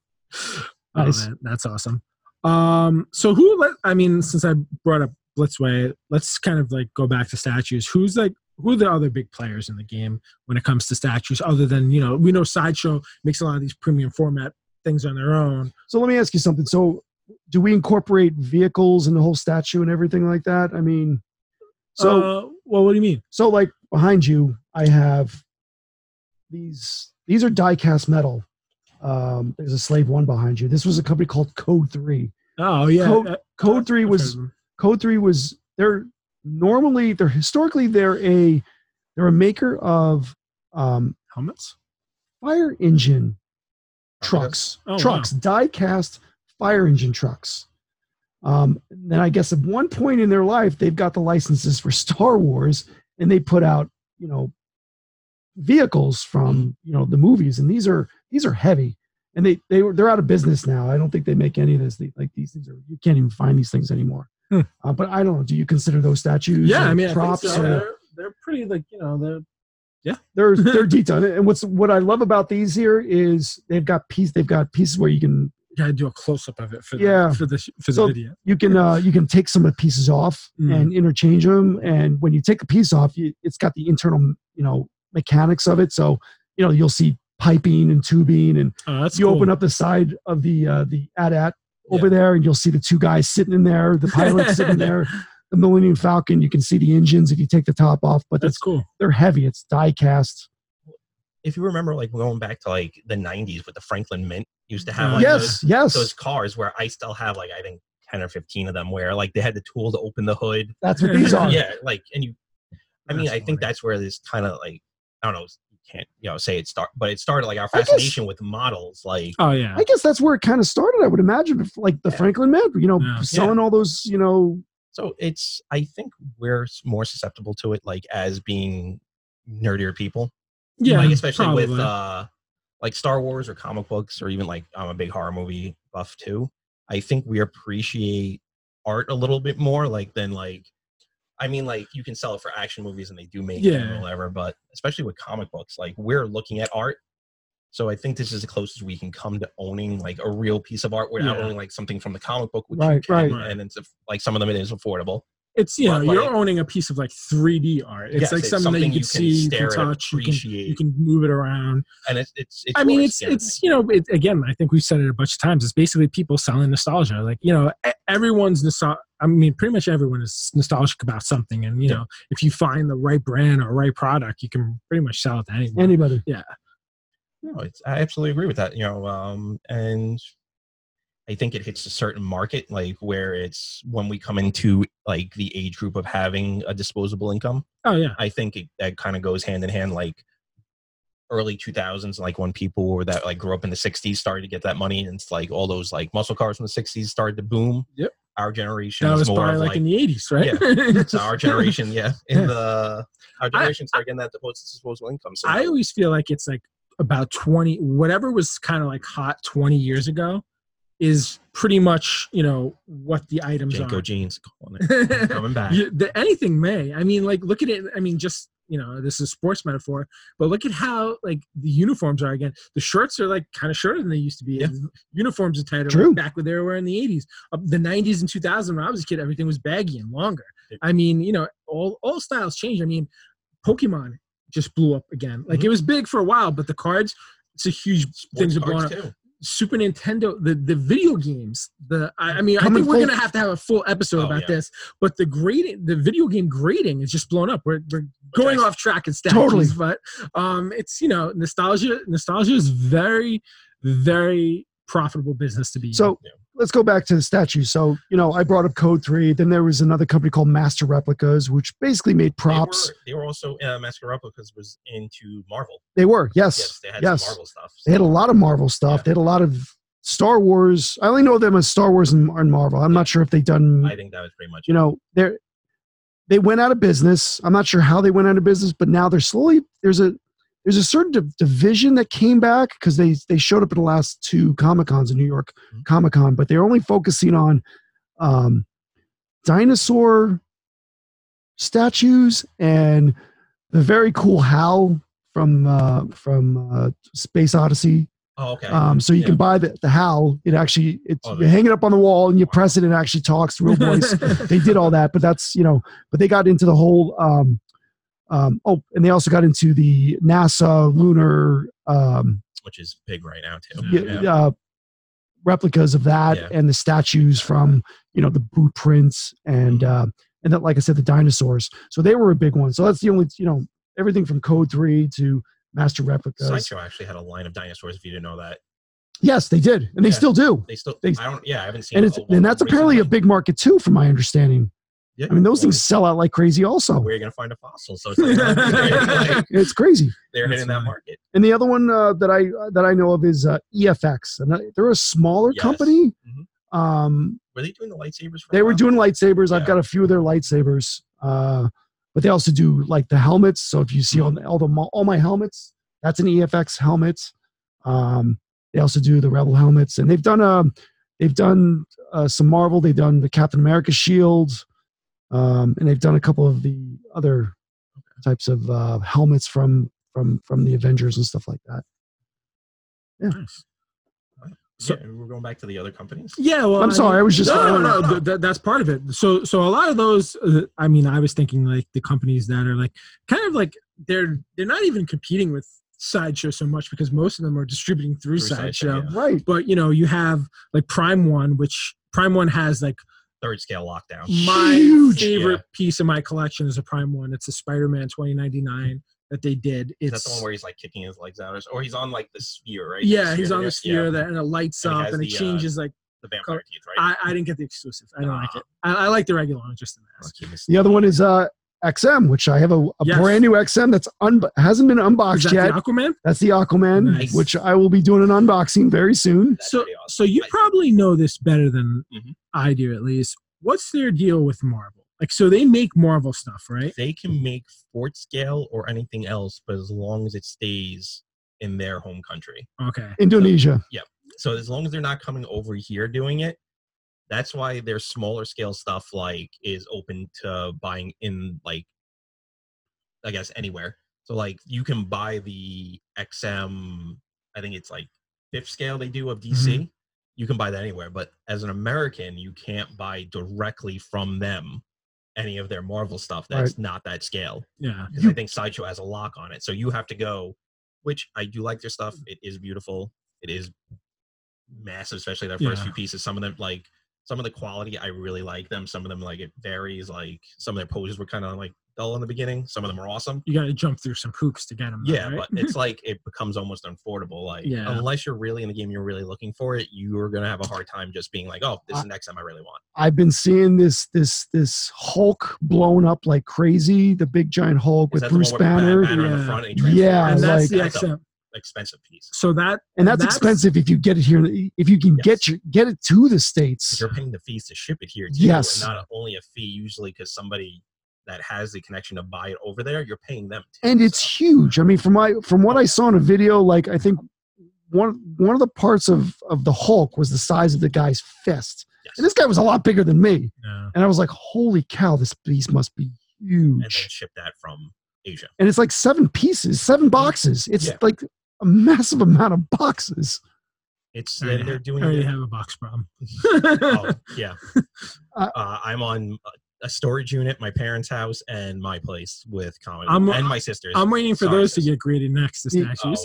Oh, Nice. man, that's awesome. Um, so who? Let, I mean, since I brought up Blitzway, let's kind of like go back to statues. Who's like who are the other big players in the game when it comes to statues? Other than you know, we know Sideshow makes a lot of these premium format things on their own. So let me ask you something. So do we incorporate vehicles and the whole statue and everything like that? I mean, so uh, well, what do you mean? so like behind you, I have these. These are die cast metal. Um, there's a slave one behind you. This was a company called Code Three. Oh yeah, Code- uh, Code Three was them. Code Three was they're normally they're historically they're a they're a maker of um, helmets. fire engine trucks, Oh, trucks, die cast fire engine trucks. Um, then I guess at one point in their life, they've got the licenses for Star Wars, and they put out, you know, vehicles from you know the movies, and these are these are heavy, and they they were they're out of business now. I don't think they make any of this. They, like these things are you can't even find these things anymore. Hmm. Uh, but I don't know. Do you consider those statues? Yeah, I mean, I props. so. or- They're, they're pretty like you know they're yeah (laughs) they're (laughs) they're detailed. And what's what I love about these here is they've got piece they've got pieces where you can gotta do a close up of it for the, Yeah. for the for the video. you can uh, you can take some of the pieces off Mm. and interchange them. And when you take a piece off, you, it's got the internal you know mechanics of it. So you know you'll see piping and tubing, and Oh, that's you cool. open up the side of the uh, the AT-AT over Yeah. there, and you'll see the two guys sitting in there, the pilot (laughs) sitting there. The Millennium Falcon, you can see the engines if you take the top off, but That's cool. they're heavy. It's die cast. if you remember, like going back to like the '90s with the Franklin Mint, used to have like yes, those, yes, those cars where I still have like I think ten or fifteen of them, where like they had the tool to open the hood. that's what these (laughs) are. yeah, like and you, I mean, That's I think that's where this kind of like I don't know, you can't you know say it start, but it started like our I guess- fascination with models, like Oh yeah. I guess that's where it kind of started. I would imagine, like the Yeah. Franklin Mint, you know, Yeah. selling all those, you know, So it's I think we're more susceptible to it like as being nerdier people. yeah, like especially with uh like Star Wars or comic books or even like I'm a big horror movie buff too. I think we appreciate art a little bit more like than like I mean like you can sell it for action movies and they do make it Yeah. and whatever, but especially with comic books, like we're looking at art. So I think this is the closest we can come to owning like a real piece of art without Yeah. owning like something from the comic book, which you Right, can, right. and it's like some of them it is affordable. it's you know but, you're like- owning a piece of like 3D art. It's Yes, like it's something, that you something can you can see, you can touch, you can you can move it around. And it's it's, it's I mean, it's at the end of the it's you know it, again. I think we've said it a bunch of times. It's basically people selling nostalgia. Like you know, everyone's nostalgic. I mean, pretty much everyone is nostalgic about something, and you Yeah. know, if you find the right brand or right product, you can pretty much sell it to anyone. anybody. Yeah. No, it's I absolutely agree with that. You know, um, and I think it hits a certain market, like where it's when we come into like the age group of having a disposable income. oh yeah, I think it, that kind of goes hand in hand, like early 2000s, like when people were that like grew up in the 60s started to get that money, and it's like all those like muscle cars from the 60s started to boom. Yep. Our generation that was probably like, like in the '80s, right? so (laughs) our generation, yeah, in Yeah. the our generation started getting that disposable income. So I always feel like it's like about 20, whatever was kind of like hot 20 years ago is pretty much you know what the items Jenko are. jeans (laughs) coming back. You- the, anything may. I mean, like look at it. I mean, just you know, this is a sports metaphor, but look at how like the uniforms are again. The shirts are like kind of shorter than they used to be. Yeah. Uniforms are tighter. True. Like back when they were in the '80s, uh, the '90s and 2000. When I was a kid, everything was baggy and longer. Yeah. I mean, you know, all all styles change. I mean, Pokemon just blew up again. Like Mhm. it was big for a while, but the cards. It's a huge things Sports are blowing cards up. too. Super Nintendo, the the video games. The I, I mean, I think we're full- gonna have to have a full episode Oh, about yeah. this. But the grading, the video game grading is just blown up. We're we're going I- off track and statues, Totally. but um, it's you know nostalgia. Nostalgia is very very profitable business to be. So Yeah. Let's go back to the statue. So, you know, I brought up Code 3. Then there was another company called Master Replicas, which basically made props. They were, they were also uh, Master Replicas was into Marvel. They were, yes. Yes, they had yes. some Marvel stuff. They had a lot of Marvel stuff. Yeah. They had a lot of Star Wars. I only know them as Star Wars and, and Marvel. I'm not sure if they've done, I think that was pretty much. you know, they're they went out of business. I'm not sure how they went out of business, but now they're slowly there's a there's a certain div- division that came back because they they showed up at the last two Comic Cons in New York Mhm. Comic Con, but they're only focusing on um, dinosaur statues and the very cool Hal from uh, from uh, Space Odyssey. Oh, okay. Um, so you Yeah. can buy the, the Hal. It actually it's Oh, you hang it up on the wall and you press it and it actually talks real voice. (laughs) they did all that, but that's you know, but they got into the whole. Um, um, oh, and they also got into the NASA lunar um, which is big right now too. y- uh, replicas of that Yeah. and the statues from you know the boot prints and Mm-hmm. uh, and that like I said the dinosaurs. So they were a big one. So that's the only you know everything from Code Three to Master Replicas. Sideshow actually had a line of dinosaurs. If you didn't know that, Yes, they did, and they Yeah. still do. they still. They- I don't. Yeah, I haven't seen. And and that's apparently a big market too, from my understanding. Yeah. I mean, those things sell out like crazy. Also, Where are you gonna find a fossil? So it's like, like, (laughs) (laughs) it's crazy. they're That's hitting that market. And the other one uh, that I that I know of is uh, EFX, and they're a smaller Yes. company. Mhm. Um, Were they doing the lightsabers? For they were doing lightsabers. I've got a few of their lightsabers, uh, but they also do like the helmets. So if you see all, the, all the all my helmets, that's an EFX helmet. Um, they also do the Rebel helmets, and they've done um they've done uh, some Marvel. They've done the Captain America shield, um, and they've done a couple of the other types of uh, helmets from from from the Avengers and stuff like that. Nice. So- yeah, we're going back to the other companies. Yeah, well, I'm I sorry, mean- I was just- no, no, no. No. th- th- that's part of it. So, so a lot of those, uh, I mean, I was thinking like the companies that are like kind of like they're they're not even competing with sideshow so much because most of them are distributing through, Through sideshow. Sideshow, Right. But you know, you have like Prime One, which Prime One has like Third scale lockdown. my Huge. favorite Yeah. piece of my collection is a Prime One. It's a Spider-Man 2099 that they did. Is It's that the one where he's like kicking his legs out, or he's on like the sphere, right? yeah, he's on the sphere Yeah, that and it lights And up has and it the, uh, changes like the vampire teeth, right? I, I didn't get the exclusive. I don't like Ah. it. I, I like the regular one, just the mask. The other one is uh, XM, which I have a, a Yes. brand new XM that's un- hasn't been Is unboxed that yet. the Aquaman? That's the Aquaman, Nice. which I will be doing an unboxing very soon. That's So, awesome. so you probably know this better than Mhm. I do, at least. What's their deal with Marvel? Like, so they make Marvel stuff, right? they can make fort scale or anything else, but as long as it stays in their home country. Okay. Indonesia. Yeah. So as long as they're not coming over here doing it, that's why their smaller scale stuff like is open to buying in like I guess anywhere. So like you can buy the XM, I think it's like fifth scale they do of mm-hmm. DC. You can buy that anywhere, but as an American, you can't buy directly from them any of their Marvel stuff that's not that scale. Yeah. Because I think Sideshow has a lock on it. So you have to go, which I do like their stuff. It is beautiful. It is massive, especially their first Yeah. few pieces. Some of them, like some of the quality, I really like them. Some of them, like it varies. Like some of their poses were kind of like dull in the beginning. Some of them are awesome. You got to jump through some hoops to get them. Yeah, right? but it's like it becomes almost unaffordable. Like Yeah. unless you're really in the game, you're really looking for it. You are gonna have a hard time just being like, oh, this is the next time I really want. I've been seeing this this this Hulk blown up like crazy. The big giant Hulk Is with Bruce one with Bat- Banner, Banner Yeah. the and Yeah, and that's the That's XM. Expensive piece. So that and that's, That's- expensive if you get it here. If you can Yes. get your, get it to the states. you're paying the fees to ship it here too. Yes. And not only a fee usually because somebody that has the connection to buy it over there, you're paying them too. and it's so. huge. I mean, from my from what I saw in a video, like I think one one of the parts of of the Hulk was the size of the guy's fist, Yes. and this guy was a lot bigger than me. Yeah. And I was like, "Holy cow, this beast must be huge. and then huge!" ship that from Asia. And it's like seven pieces, seven boxes. It's Yeah. like a massive amount of boxes. It's I already, and they're doing I already have a box problem. oh (laughs) yeah. (laughs) Uh, Uh, I'm on a storage unit, my parents' house, and my place with comic I'm- and my sister's. I'm waiting for Sorry, those to get graded next. The Yeah. statues.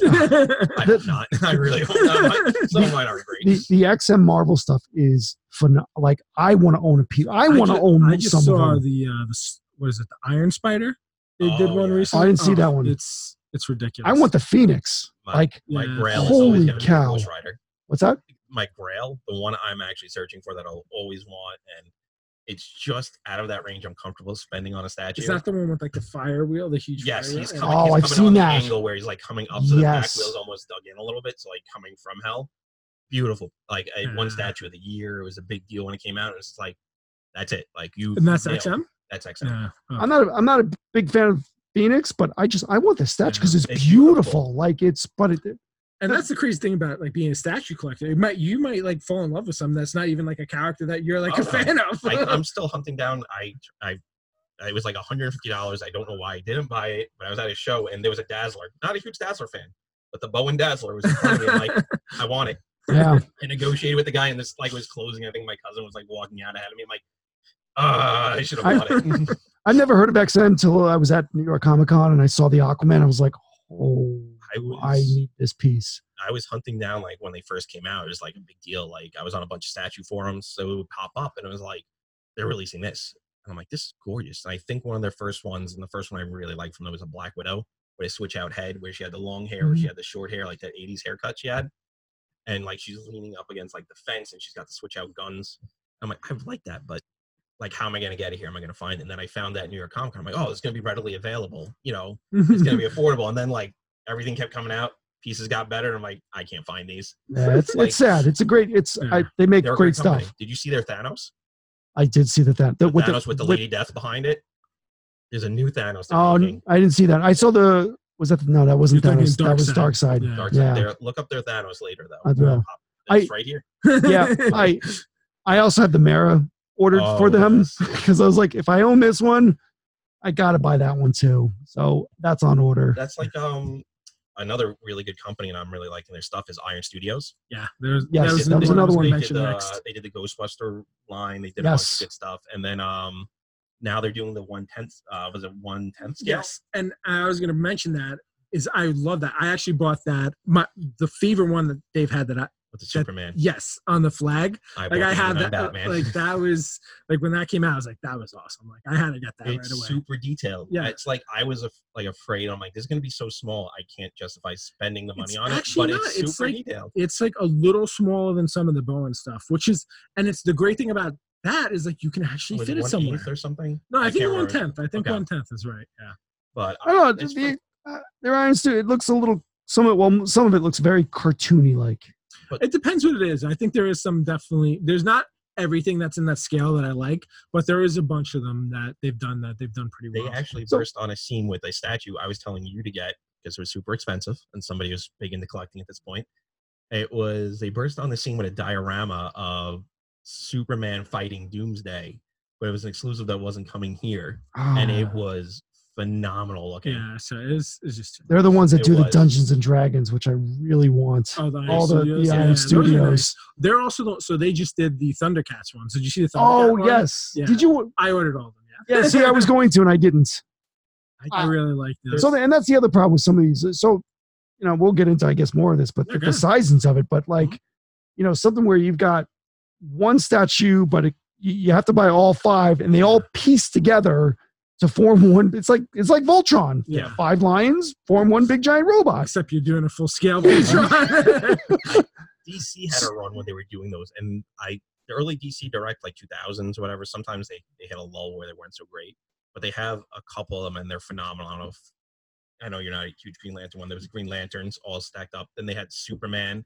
(laughs) I hope not. I really hope not. Some of mine are great. The the XM Marvel stuff is phenom- Like I want to own a piece. I want to ju- own I just some saw of them. the uh, the s- what is it? The Iron Spider. They did Oh, one yeah. recently. I didn't see that one. It's it's ridiculous. I want the Phoenix. My, like my Yeah. Grail is Holy always going to be cow. Ghost Rider. what's that? My Grail, the one I'm actually searching for that I'll always want, and it's just out of that range. I'm comfortable spending on a statue. Is that the one with like the fire wheel, the huge? Yes, fire he's coming. Oh, he's I've coming seen on the that. angle where he's like coming up, so the back Yes. wheel's almost dug in a little bit. So like coming from hell, beautiful. Like I, one statue of the year. It was a big deal when it came out. It was like that's it. Like you, And that's nailed it. XM. That's XM. Yeah. Oh. I'm not. A, I'm not a big fan of Phoenix, but I just I want the statue Yeah, because it's, it's beautiful. beautiful. Like it's, but it, And that's the crazy thing about like being a statue collector. It might you might like fall in love with something that's not even like a character that you're like Oh, a no. fan of. I, I'm (laughs) still hunting down. I I. It was like 150 dollars. I don't know why I didn't buy it, but I was at a show and there was a Dazzler. Not a huge Dazzler fan, but the Bowen Dazzler was in front of me. Like, I want it. (laughs) yeah. I negotiated with the guy, and this like was closing. I think my cousin was like walking out ahead of me. I'm like, uh, I should have bought it. (laughs) I've never heard of XM until I was at New York Comic Con and I saw the Aquaman. I was like, oh, I was I need this piece. I was hunting down like when they first came out. It was like a big deal. Like I was on a bunch of statue forums, so it would pop up, and it was like they're releasing this, and I'm like, this is gorgeous. And I think one of their first ones, and the first one I really liked from them was a Black Widow, where they switch out head, where she had the long hair, where she mm-hmm. had the short hair, like that '80s haircut she had, and like she's leaning up against like the fence, and she's got the switch out guns. I'm like, I like that, but like, how am I gonna get it here? Am I gonna find it? And then I found that New York Comic Con. I'm like, oh, it's gonna be readily available. You know, it's gonna be (laughs) affordable. And then like everything kept coming out, pieces got better. And I'm like, I can't find these. Yeah, it's Like- it's sad. It's a great. It's hmm. I, they make They're great company. stuff. Did you see their Thanos? I did see that that, The that with Thanos the, with the with- Lady Death behind it. There's a new Thanos. Oh, making. I didn't see that. I saw the. Was that no? That wasn't You're talking Thanos. That was Darkseid. Yeah. Dark yeah. Side. There, look up their Thanos later though. I will. It's I- right here. Yeah, I I also had the Mara ordered for Oh, them yes. (laughs) because I was like, if I own this one, I gotta buy that one too. So that's on order. That's like um another really good company, and I'm really liking their stuff. Is Iron Studios. yeah, there's Yes, that was, that was another one. They gonna did mention the next. they did the Ghostbuster line. They did a bunch of good stuff, and then um now they're doing the one tenth. Uh, was it one tenth? Yes, and I was going to mention that is I love that. I actually bought that. My the fever one that they've had that I With the Superman. yes on the flag. I Like bought I the had that. Batman. Like that was like when that came out. I was like that was awesome. Like I had to get that it's right away. super detailed. Yeah. it's like I was af- like afraid. I'm like, this is gonna be so small. I can't justify spending the money It's on it. But not. it's It's super like- detailed. It's like a little smaller than some of the Bowen stuff, which is and it's the great thing about that is like you can actually Was fit it it somewhere. or something? No, I, think can't one remember. tenth. I think Okay. one tenth is right. Yeah. But I don't know. it's The, uh, their Iron Studio. It looks a little. Some of it, well, some of it looks very cartoony like. It depends what it is. I think there is some definitely. There's not everything that's in that scale that I like, but there is a bunch of them that they've done that they've done pretty well. they actually So- burst on a scene with a statue I was telling you to get because it was super expensive and somebody was big into collecting at this point. It was they burst on the scene with a diorama of Superman fighting Doomsday, but it was an exclusive that wasn't coming here, and it Ah, was phenomenal looking. yeah, so it's it's just they're the ones that It do the. Dungeons and Dragons, which I really want. oh, the All the, Studios? the Yeah, Iron those nice. Studios. They're also the, so they just did the Thundercats ones. Did you see the Thundercat Oh one? yes. Yeah. Did you? I ordered all of them. Yeah, Yeah. See, I was (laughs) going to, and I didn't. I, I really like this. So, the, and that's the other problem with some of these. Uh, so, you know, we'll get into, I guess, more of this, but the, Okay. the sizings of it. But uh-huh. like, you know, something where you've got one statue, but it, you, you have to buy all five, and they all piece together to form one. It's like it's like Voltron. yeah. Five lions form one big giant robot. Except you're doing a full scale (laughs) Voltron. DC had a run when they were doing those, and I the early DC Direct like 2000s or whatever. Sometimes they they hit a lull where they weren't so great, but they have a couple of them and they're phenomenal. I don't know if I know you're not a huge Green Lantern one. There was Green Lanterns all stacked up. Then they had Superman,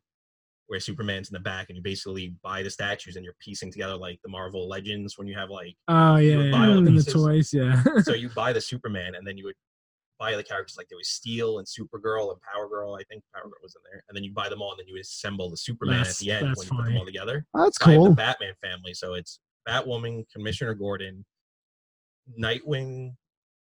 where Superman's in the back, and you basically buy the statues and you're piecing together like the Marvel Legends when you have like oh yeah, would yeah. buy all the the toys. Yeah. so you (laughs) buy the Superman and then you would buy the characters like there was Steel and Supergirl and Power Girl. I think Power Girl was in there, and then you buy them all, and then you assemble the Superman That's- at the end when that's you put them all together. That's So I have cool. the Batman family, so it's Batwoman, Commissioner Gordon, Nightwing,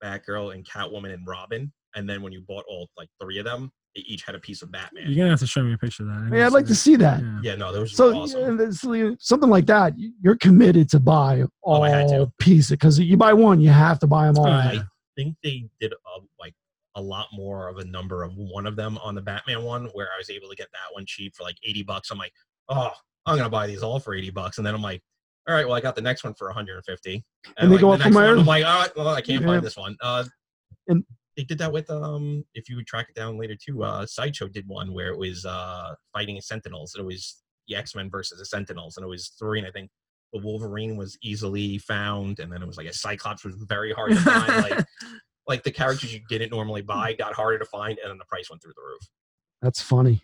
Batgirl, and Catwoman and Robin. And then when you bought all like three of them, they each had a piece of Batman. You're gonna have to show me a picture of that. I yeah, I'd like to see that. Yeah. yeah, no, those So awesome. yeah, it's- something like that, you're committed to buy all Oh, I had to. pieces because you buy one, you have to buy them all. Oh, I think they did a, like a lot more of a number of one of them on the Batman one, where I was able to get that one cheap for like eighty bucks. I'm like, oh, I'm gonna buy these all for eighty bucks, and then I'm like, all right, well, I got the next one for 150, And they like, go the up from there? I'm like, all right, well, I can't Yeah. find this one. Uh, And- they did that with um, if you would track it down later too. Uh, Sideshow did one where it was uh fighting Sentinels. It was the X Men versus the Sentinels, and it was three. And I think the Wolverine was easily found, and then it was like a Cyclops was very hard to find. like (laughs) like the characters you didn't normally buy got harder to find, and then the price went through the roof. That's funny.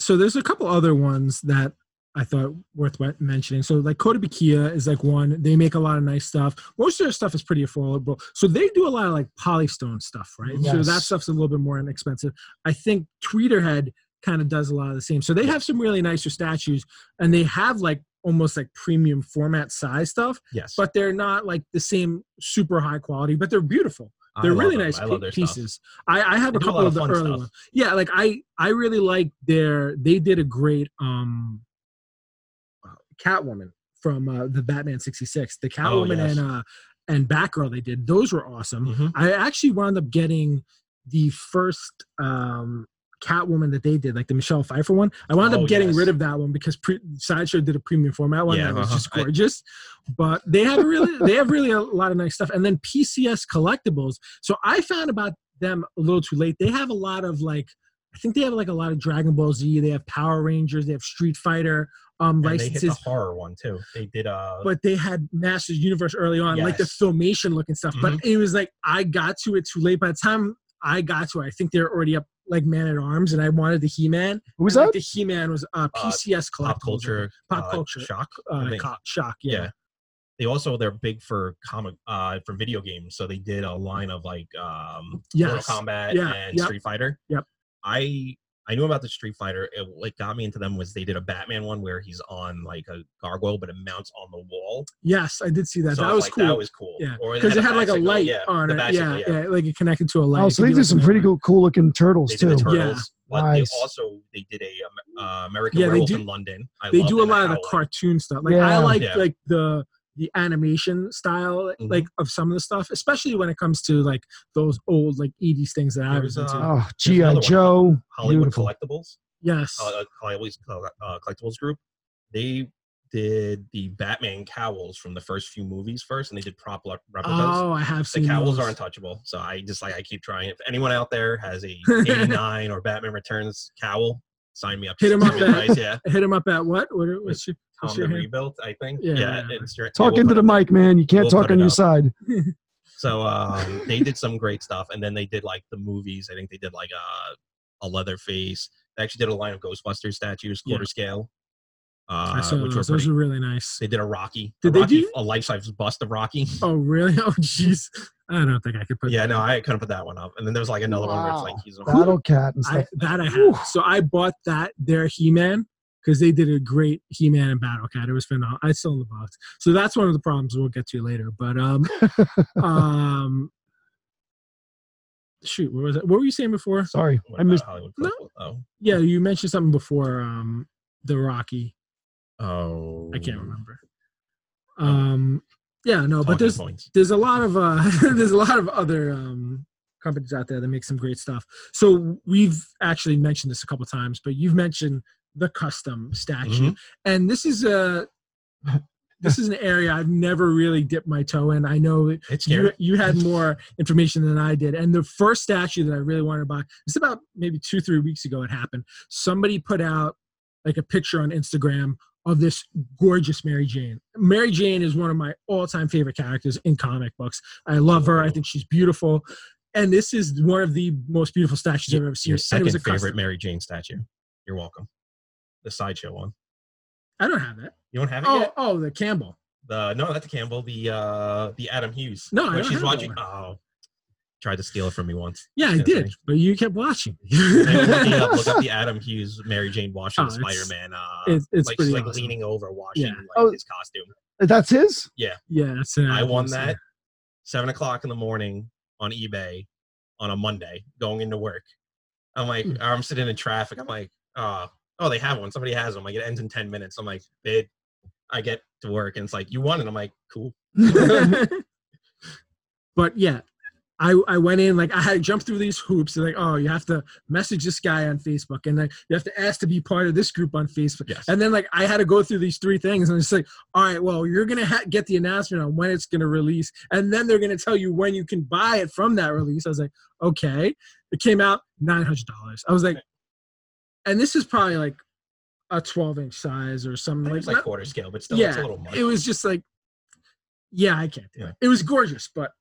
so there's a couple other ones that I thought worth mentioning. So like Kotobukiya is like one. They make a lot of nice stuff. Most of their stuff is pretty affordable. So they do a lot of like polystone stuff, right? So that stuff's a little bit more inexpensive. I think Tweeterhead kind of does a lot of the same. So they have some really nicer statues, and they have like almost like premium format size stuff, Yes, but they're not like the same super high quality, but they're beautiful. They're really nice I love pi- their stuff. pieces. I, I have They a do a couple of the early stuff. ones. Yeah, like I I really like their they did a great um Catwoman from uh, the Batman 66. The Catwoman Oh, yes. and uh and Batgirl they did. Those were awesome. Mhm. I actually wound up getting the first um Catwoman that they did, like the Michelle Pfeiffer one. I wound Oh, up getting yes. rid of that one because pre- Sideshow did a premium format one Yeah, that was uh-huh. just I- gorgeous. but they have really they have really a lot of nice stuff. And then PCS collectibles. So I found about them a little too late. They have a lot of like I think they have like a lot of Dragon Ball Z. They have Power Rangers. They have Street Fighter um, and they hit licenses. the horror one too. They did uh, but they had Masters Universe early on, like the Yes. Mm-hmm. filmation looking stuff. But it was like I got to it too late. By the time I got to it, I think they're already up like Man at Arms, and I wanted the He Man. Who was Like that? the He Man was uh, PCS pop culture, Pop uh, culture. shock. uh, co- shock. Yeah. yeah. They also they're big for comic uh for video games, so they did a line of like um Yes. Mortal Kombat Yeah, and yep. Street Fighter. Yep. I I knew about the Street Fighter. It, what got me into them was they did a Batman one where he's on like a gargoyle, but it mounts on the wall. Yes, I did see that. So that I was like, cool. That was cool. yeah, because it had like a light yeah, on it. bicycle, Yeah, yeah, like it connected to a light. Oh, so could they did some an pretty cool, cool looking turtles They did the too. turtles, but Nice. they also they did a um, uh, American Yeah, they Werewolf do- in London. I They love do a lot of the cartoon stuff. Like I like Yeah. like the the animation style Mhm. like of some of the stuff, especially when it comes to like those old like 80s things that I was into. uh, Oh, G.I. another one, Joe. Hollywood Beautiful. Collectibles. yes. uh, Hollywood uh, Collectibles Group, they did the Batman cowls from the first few movies first, and they did prop replicas. oh, I have seen the cowls those. are untouchable, so I just like I keep trying. If anyone out there has a '89 or Batman Returns cowl, sign me up. Hit 'em Send up me at- yeah. (laughs) Hit him up at what? What? What's your, what's Tom your the hand? Rebuilt, I think. Yeah. Yeah, it's your, Talk we'll into put the it- mic, man. You can't We'll talk put on it your up. side. (laughs) So um, they did some great stuff, and then they did like the movies. I think they did like a a Leatherface. They actually did a line of Ghostbusters statues, Yeah. quarter scale. I Uh, saw which were those. Those pretty are really nice. They did a Rocky. Did a they Rocky, do- a life size bust of Rocky? Oh, really? (laughs) Oh, jeez. I don't think I could put. yeah, that no, in. I couldn't put that one up. And then there's like another one where it's like he's a Battle Cat and I, that I Whew. have. So I bought that their He Man because they did a great He Man and Battle Cat. It was phenomenal. I still in the box. So that's one of the problems we'll get to later. But um, (laughs) um, shoot, what was it? What were you saying before? Sorry, What I missed. Hollywood No. Oh, Yeah, you mentioned something before. Um, the Rocky. oh, I can't remember. Um, yeah, no, but there's points. there's a lot of uh (laughs) there's a lot of other um companies out there that make some great stuff so we've actually mentioned this a couple times but you've mentioned the custom statue mm-hmm. and this is a this is an area i've never really dipped my toe in i know (laughs) It's you, you had (laughs) more information than i did and the first statue that i really wanted to buy it's about maybe two three weeks ago it happened somebody put out like a picture on instagram of this gorgeous Mary Jane. Mary Jane is one of my all-time favorite characters in comic books. I love her. I think she's beautiful. And this is one of the most beautiful statues I've ever seen. Your second was a favorite custom. Mary Jane statue. You're welcome. The sideshow one. I don't have that. You don't have it Oh, yet? oh, the Campbell. The no, not the Campbell. The uh, the Adam Hughes. No, I don't she's have that watching. one. Oh, tried to steal it from me once. Yeah, I did, thanks. but you kept watching. Hey, look, it up, look up the (laughs) Adam Hughes Mary Jane Washington Oh, Spider Man. Uh, it's- it's like pretty she's like awesome. leaning over, washing Yeah. like Oh. his costume. That's his. yeah, that's an I won accuracy. that seven o'clock in the morning on eBay on a Monday going into work. I'm like, Hmm. I'm sitting in traffic. I'm like, oh, oh, they have one. Somebody has them. Like it ends in ten minutes. I'm like, bid. I get to work and it's like, you won, and I'm like, cool. (laughs) but yeah, I I went in like I had to jump through these hoops. They're like, oh, you have to message this guy on Facebook, and then you have to ask to be part of this group on Facebook. Yes. And then like I had to go through these three things, and it's like, all right, well, you're gonna ha- get the announcement on when it's gonna release, and then they're gonna tell you when you can buy it from that release. I was like, okay. It came out nine hundred dollars. I was like, and this is probably like a twelve inch size or something like it's like that. quarter scale, but still, it's a Yeah. It was just like, yeah, I can't do Yeah. it. It was gorgeous, but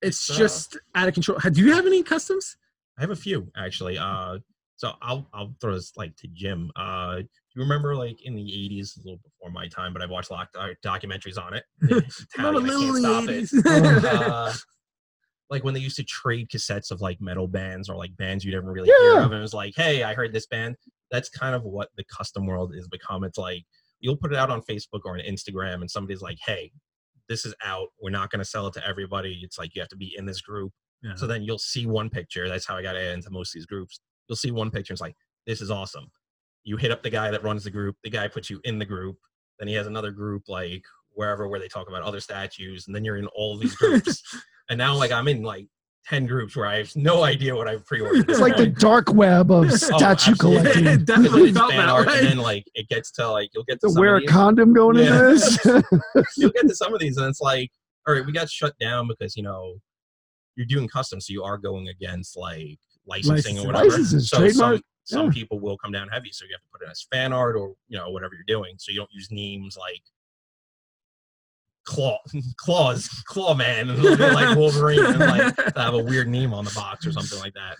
it's uh, just out of control. Do you have any customs? I have a few actually. Uh, so I'll I'll throw this like to Jim. Uh, do you remember like in the '80s, a little before my time, but I've watched a lot of documentaries on it. (laughs) Italian, I little can't stop the it. 80s. (laughs) uh, like when they used to trade cassettes of like metal bands or like bands you'd never really hear of, and it was like, hey, I heard this band. That's kind of what the custom world is become. It's like you'll put it out on Facebook or on Instagram, and somebody's like, hey, this is out. We're not going to sell it to everybody. It's like you have to be in this group. Yeah. So then you'll see one picture. That's how I got into most of these groups. You'll see one picture. It's like, this is awesome. You hit up the guy that runs the group. The guy puts you in the group. Then he has another group like wherever where they talk about other statues. And then you're in all these groups. (laughs) and now like I'm in like 10 groups where I have no idea what I've pre-ordered. It's like the (laughs) dark web of oh, statue absolutely. collecting. it definitely felt that art, way. and then like it gets to like you'll get to To some wear of a condom going Yeah. into this. (laughs) (laughs) you'll get to some of these and it's like all right we got shut down because you know you're doing custom so you are going against like licensing Licensing. or whatever Licenses, so trademark, some, some yeah. people will come down heavy so you have to put it as fan art or you know whatever you're doing so you don't use names like claw (laughs) claws claw man and it'll be like (laughs) wolverine and like have a weird name on the box or something like that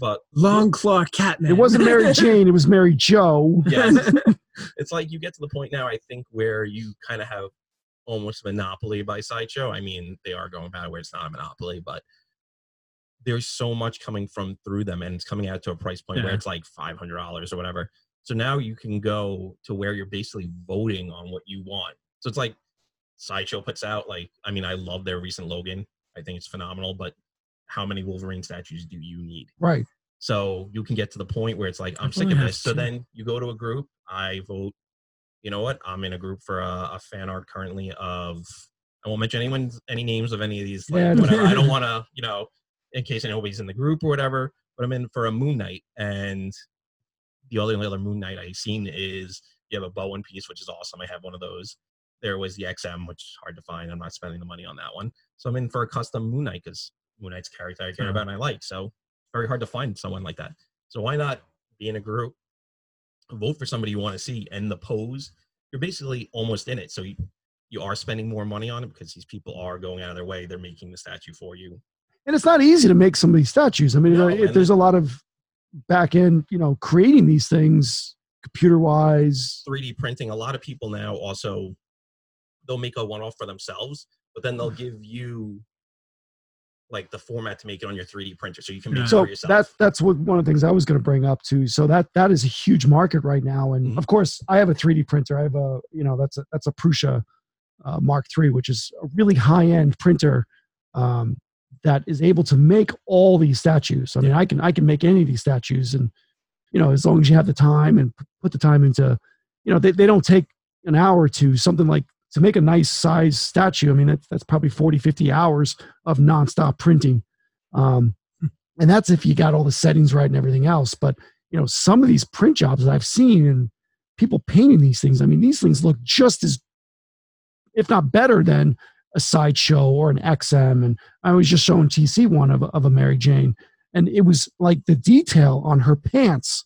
but Long claw cat man. It wasn't Mary (laughs) Jane. It was Mary Joe. yeah it's like you get to the point now i think where you kind of have almost monopoly by sideshow i mean they are going back where it's not a monopoly but there's so much coming from through them and it's coming out to a price point where it's like $500 or whatever so now you can go to where you're basically voting on what you want so it's like sideshow puts out like i mean i love their recent logan i think it's phenomenal but how many wolverine statues do you need Right. so you can get to the point where it's like, I'm sick of this. So then you go to a group. I vote. You know what? I'm in a group for a, a fan art currently of. I won't mention anyone's any names of any of these. Like, Yeah. whatever. I don't (laughs) want to, you know, in case anybody's in the group or whatever. But I'm in for a Moon Knight, and the only other Moon Knight I've seen is you have a Bowen piece, which is awesome. I have one of those. There was the XM, which is hard to find. I'm not spending the money on that one. So I'm in for a custom Moon Knight because Moon Knight's character I care about and I like. So very hard to find someone like that. So why not be in a group, vote for somebody you want to see, and the pose? You're basically almost in it. So you, you are spending more money on it because these people are going out of their way. They're making the statue for you. And it's not easy to make some of these statues. I mean, No, uh, there's a lot of back end, you know, creating these things computer wise. 3D printing. A lot of people now also they'll make a one-off for themselves, but then they'll give you like the format to make it on your 3D printer, so you can make Yeah. it So for yourself. that that's what one of the things I was going to bring up too. So that that is a huge market right now, and Mhm. of course I have a 3D printer. I have a you know that's a that's a Prusa uh, Mark III, which is a really high end printer um, that is able to make all these statues. I mean, I can I can make any of these statues, and you know as long as you have the time and put the time into, you know they they don't take an hour or two. Something like to make a nice size statue. I mean that's that's probably 40, 50 hours of nonstop printing. Um, and that's if you got all the settings right and everything else but you know some of these print jobs that i've seen and people painting these things i mean these things look just as if not better than a sideshow or an xm and i was just showing tc one of, of a mary jane and it was like the detail on her pants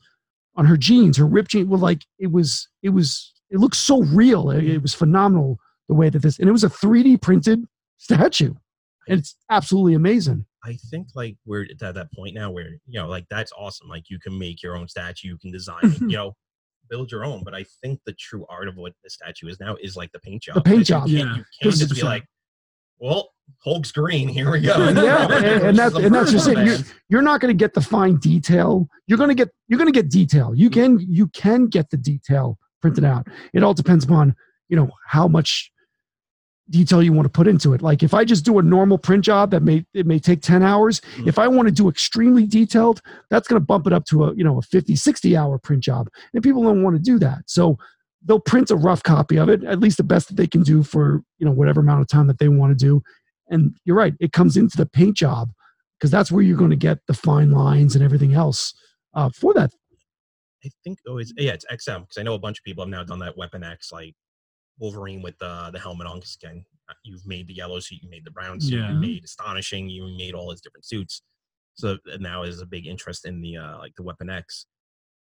on her jeans her ripped jeans were like it was it was it looked so real it, it was phenomenal the way that this and it was a 3d printed statue and it's absolutely amazing I think like we're at that point now where you know like that's awesome. Like you can make your own statue, you can design, it, you (laughs) know, build your own. But I think the true art of what the statue is now is like the paint job. The paint you job, can't- yeah. You can't just be like, well, Hulk's green. Here we go. (laughs) Yeah, (laughs) and, and that's and that's just it. You're, you're not going to get the fine detail. You're going to get you're going to get detail. You mm-hmm. can you can get the detail printed out. It all depends upon you know how much detail you want to put into it. Like if I just do a normal print job that may it may take 10 hours, Mhm. if I want to do extremely detailed, that's going to bump it up to a, you know, a 50, 60 hour print job. And people don't want to do that. So they'll print a rough copy of it, at least the best that they can do for, you know, whatever amount of time that they want to do. And you're right, it comes into the paint job because that's where you're going to get the fine lines and everything else uh, for that. I think oh it's yeah it's XM because I know a bunch of people have now done that Weapon X like Wolverine with the the helmet on. Because again, uh, you've made the yellow suit, you made the brown suit, Yeah. you made astonishing, you made all his different suits. So uh, now is a big interest in the uh, like the Weapon X.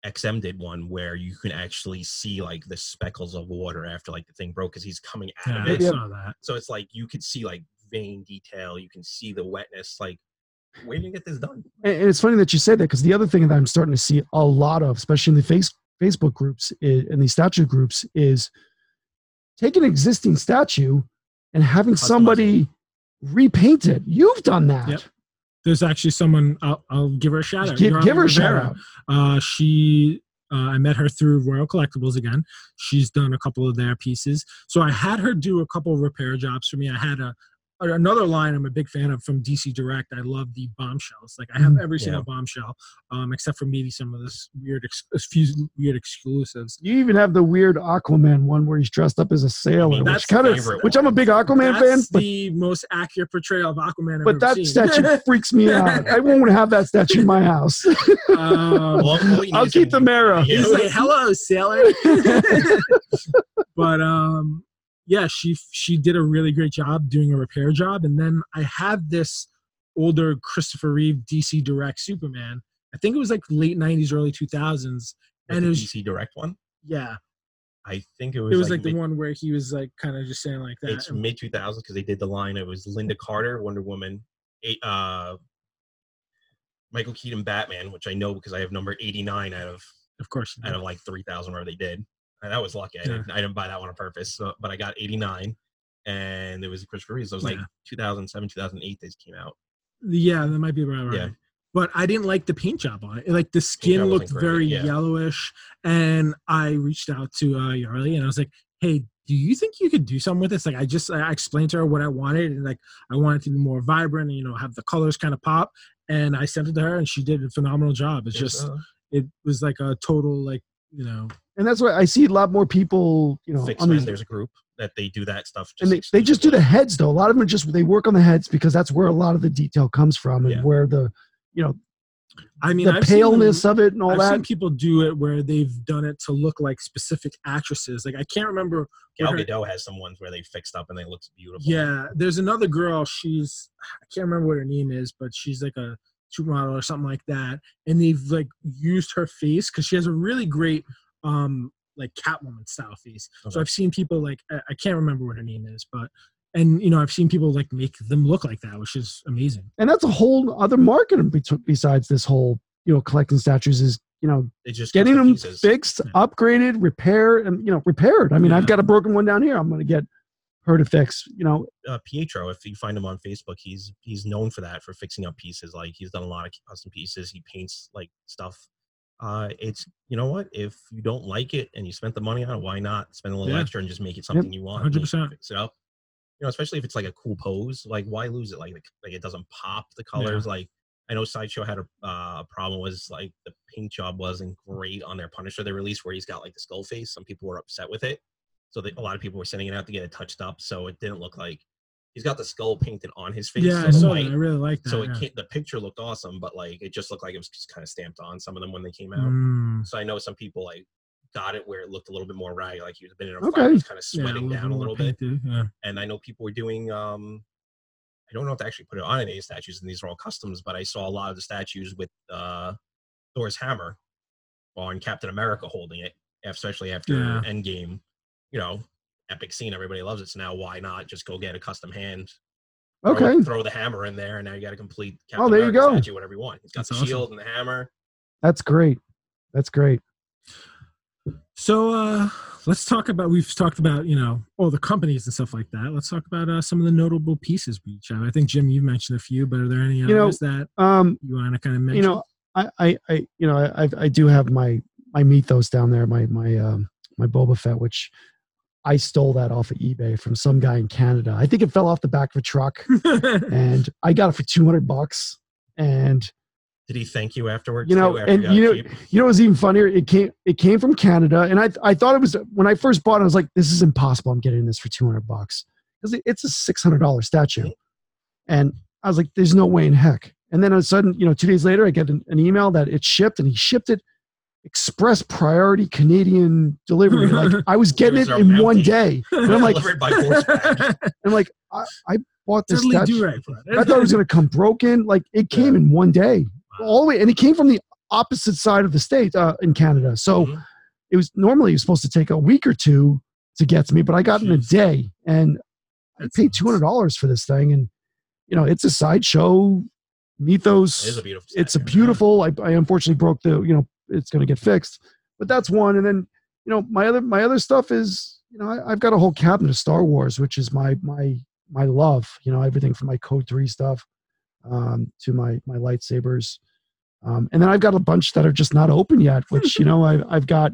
XM did one where you can actually see like the speckles of water after like the thing broke because he's coming out Yeah, of it. That. So it's like you could see like vein detail, you can see the wetness. Like, did you get this done? And it's funny that you say that because the other thing that I'm starting to see a lot of, especially in the face, Facebook groups and these statue groups, is take an existing statue and having somebody repaint it. You've done that. Yep. There's actually someone I'll, I'll give her a shout out. Give, give her a shout out. Uh, she, uh, I met her through Royal Collectibles again. She's done a couple of their pieces. So I had her do a couple of repair jobs for me. I had a another line I'm a big fan of from DC Direct. I love the bombshells. Like I have Mhm. every Yeah. single bombshell, um, except for maybe some of this weird, ex- few weird exclusives. You even have the weird Aquaman one where he's dressed up as a sailor, that's which kind of, favorite which I'm a big Aquaman fan, That's but the most accurate portrayal of Aquaman I've but ever that seen. statue (laughs) freaks me out. I won't have that statue in my house. um, All- all he I'll keep the mirror. He's like, "Hello, sailor." (laughs) (laughs) but um, yeah, she she did a really great job doing a repair job, and then I had this older Christopher Reeve DC Direct Superman. I think it was like late '90s, early 2000s. And it was- DC Direct one. Yeah, I think it was. it was like, mid, the one where he was like kind of just saying like that. It's mid 2000s because they did the line. It was Lynda Carter, Wonder Woman, eight, uh, Michael Keaton, Batman, which I know because I have number 89 out of of course, out of like 3,000 where they did. And that was lucky. I, didn't, I didn't buy that one on purpose, so, but I got 89, and it was a Christopher Reeve. So it was like 2007, 2008. These came out. yeah, that might be right. right. Yeah. But I didn't like the paint job on it. Like the skin looked very yeah. yellowish, and I reached out to uh, Yarly and I was like, "Hey, do you think you could do something with this?" Like I just I explained to her what I wanted, and like I wanted to be more vibrant, and you know, have the colors kind of pop. And I sent it to her, and she did a phenomenal job. It's It's, just uh, it was like a total like you know and that's why I see a lot more people, you know, Fix on these, there's a group that they do that stuff. and they, they just do the heads though. A lot of them are just they work on the heads because that's where a lot of the detail comes from and Yeah. where the you know I mean the I've seen paleness of it and all I've that. seen people do it where they've done it to look like specific actresses. Like I can't remember. Gal Gadot has some ones where they fixed up and they look beautiful. Yeah, there's another girl. She's I can't remember what her name is, but she's like a supermodel or something like that. And they've like used her face because she has a really great um like Catwoman style face. So I've seen people like I, I can't remember what her name is, but and you know I've seen people like make them look like that, which is amazing. and that's a whole other market besides this whole you know collecting statues is you know They just getting them pieces. fixed, Yeah. upgraded, repair, and you know repaired. I mean, I've got a broken one down here. I'm going to get her to fix. You know, uh, Pietro, if you find him on Facebook, he's he's known for that for fixing up pieces. Like he's done a lot of custom pieces. He paints like stuff. Uh, it's you know what? If you don't like it and you spent the money on it, why not spend a little Yeah. extra and just make it something you want? you 100%. Fix it up. You know, especially if it's like a cool pose. Like why lose it? Like like it doesn't pop the colors. Like I know Sideshow had a uh, problem was like the paint job wasn't great on their Punisher they released where he's got like the skull face. Some people were upset with it, so they, a lot of people were sending it out to get it touched up. So it didn't look like he's got the skull painted on his face. yeah, so I saw white- that. I really like that. so it yeah. can't, the picture looked awesome, but like it just looked like it was just kind of stamped on some of them when they came out. Mm, So I know some people like got it where it looked a little bit more ragged, like he was been in a Okay. fire, was kind of yeah, sweating down a little bit. Yeah. And I know people were doing um I don't know if they actually put it on any statues, and these are all customs, but I saw a lot of the statues with uh Thor's hammer on Captain America holding it, especially after. Endgame. You know, epic scene, everybody loves it. So now why not just go get a custom hand okay, throw the hammer in there, and now you got a complete Captain Oh, there you America go. statue, whatever you want. It's got That's the awesome. shield and the hammer. that's great. That's great. So uh let's talk about. We've talked about you know all the companies and stuff like that. Let's talk about uh, some of the notable pieces we each have. I think Jim, you mentioned a few, but are there any You know, others that Um, you want to kind of mention? you know, I, I, I you know, I, I- I do have my my mythos down there, my my um my Boba Fett, which I stole that off of eBay from some guy in Canada. I think it fell off the back of a truck, (laughs) and I got it for two hundred bucks. And Did he thank you afterwards? You know, after and you know- cheap? you know, what's even funnier? It came it came from Canada, and I I thought it was when I first bought it. I was like, this is impossible. I'm getting this for two hundred bucks because it's a six hundred dollar statue, and I was like, there's no way in heck. And then all of a sudden, you know, two days later, I get an, an email that it shipped, and he shipped it express priority Canadian delivery. Like I was (laughs) getting it in one day. (laughs) And I'm like. (laughs) I'm like, I, I bought this totally statue. do right. I thought it was going to come broken. Like it came in one day, all the way, and it came from the opposite side of the state uh, in Canada. So Mhm. it was normally it was supposed to take a week or two to get to me, but I got it in a day, and I paid two hundred dollars for this thing, and you know it's a sideshow mythos. It is a beautiful. it's a beautiful. I, I unfortunately broke the. You know, it's going to get fixed, but that's one. And then you know my other my other stuff is you know I, I've got a whole cabinet of Star Wars, which is my my my love. You know everything from my Code Three stuff um, to my my lightsabers, um, and then I've got a bunch that are just not open yet. Which you (laughs) know I've I've got.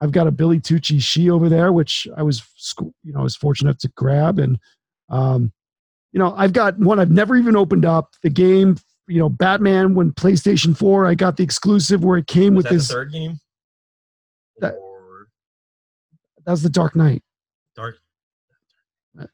I've got a Billy Tucci Shi over there, which I was, you know, I was fortunate to grab, and um, you know, I've got one I've never even opened up. The game, you know, Batman when PlayStation Four, I got the exclusive where it came Was with that the this. third game? That- or That was the Dark Knight, Dark. Uh,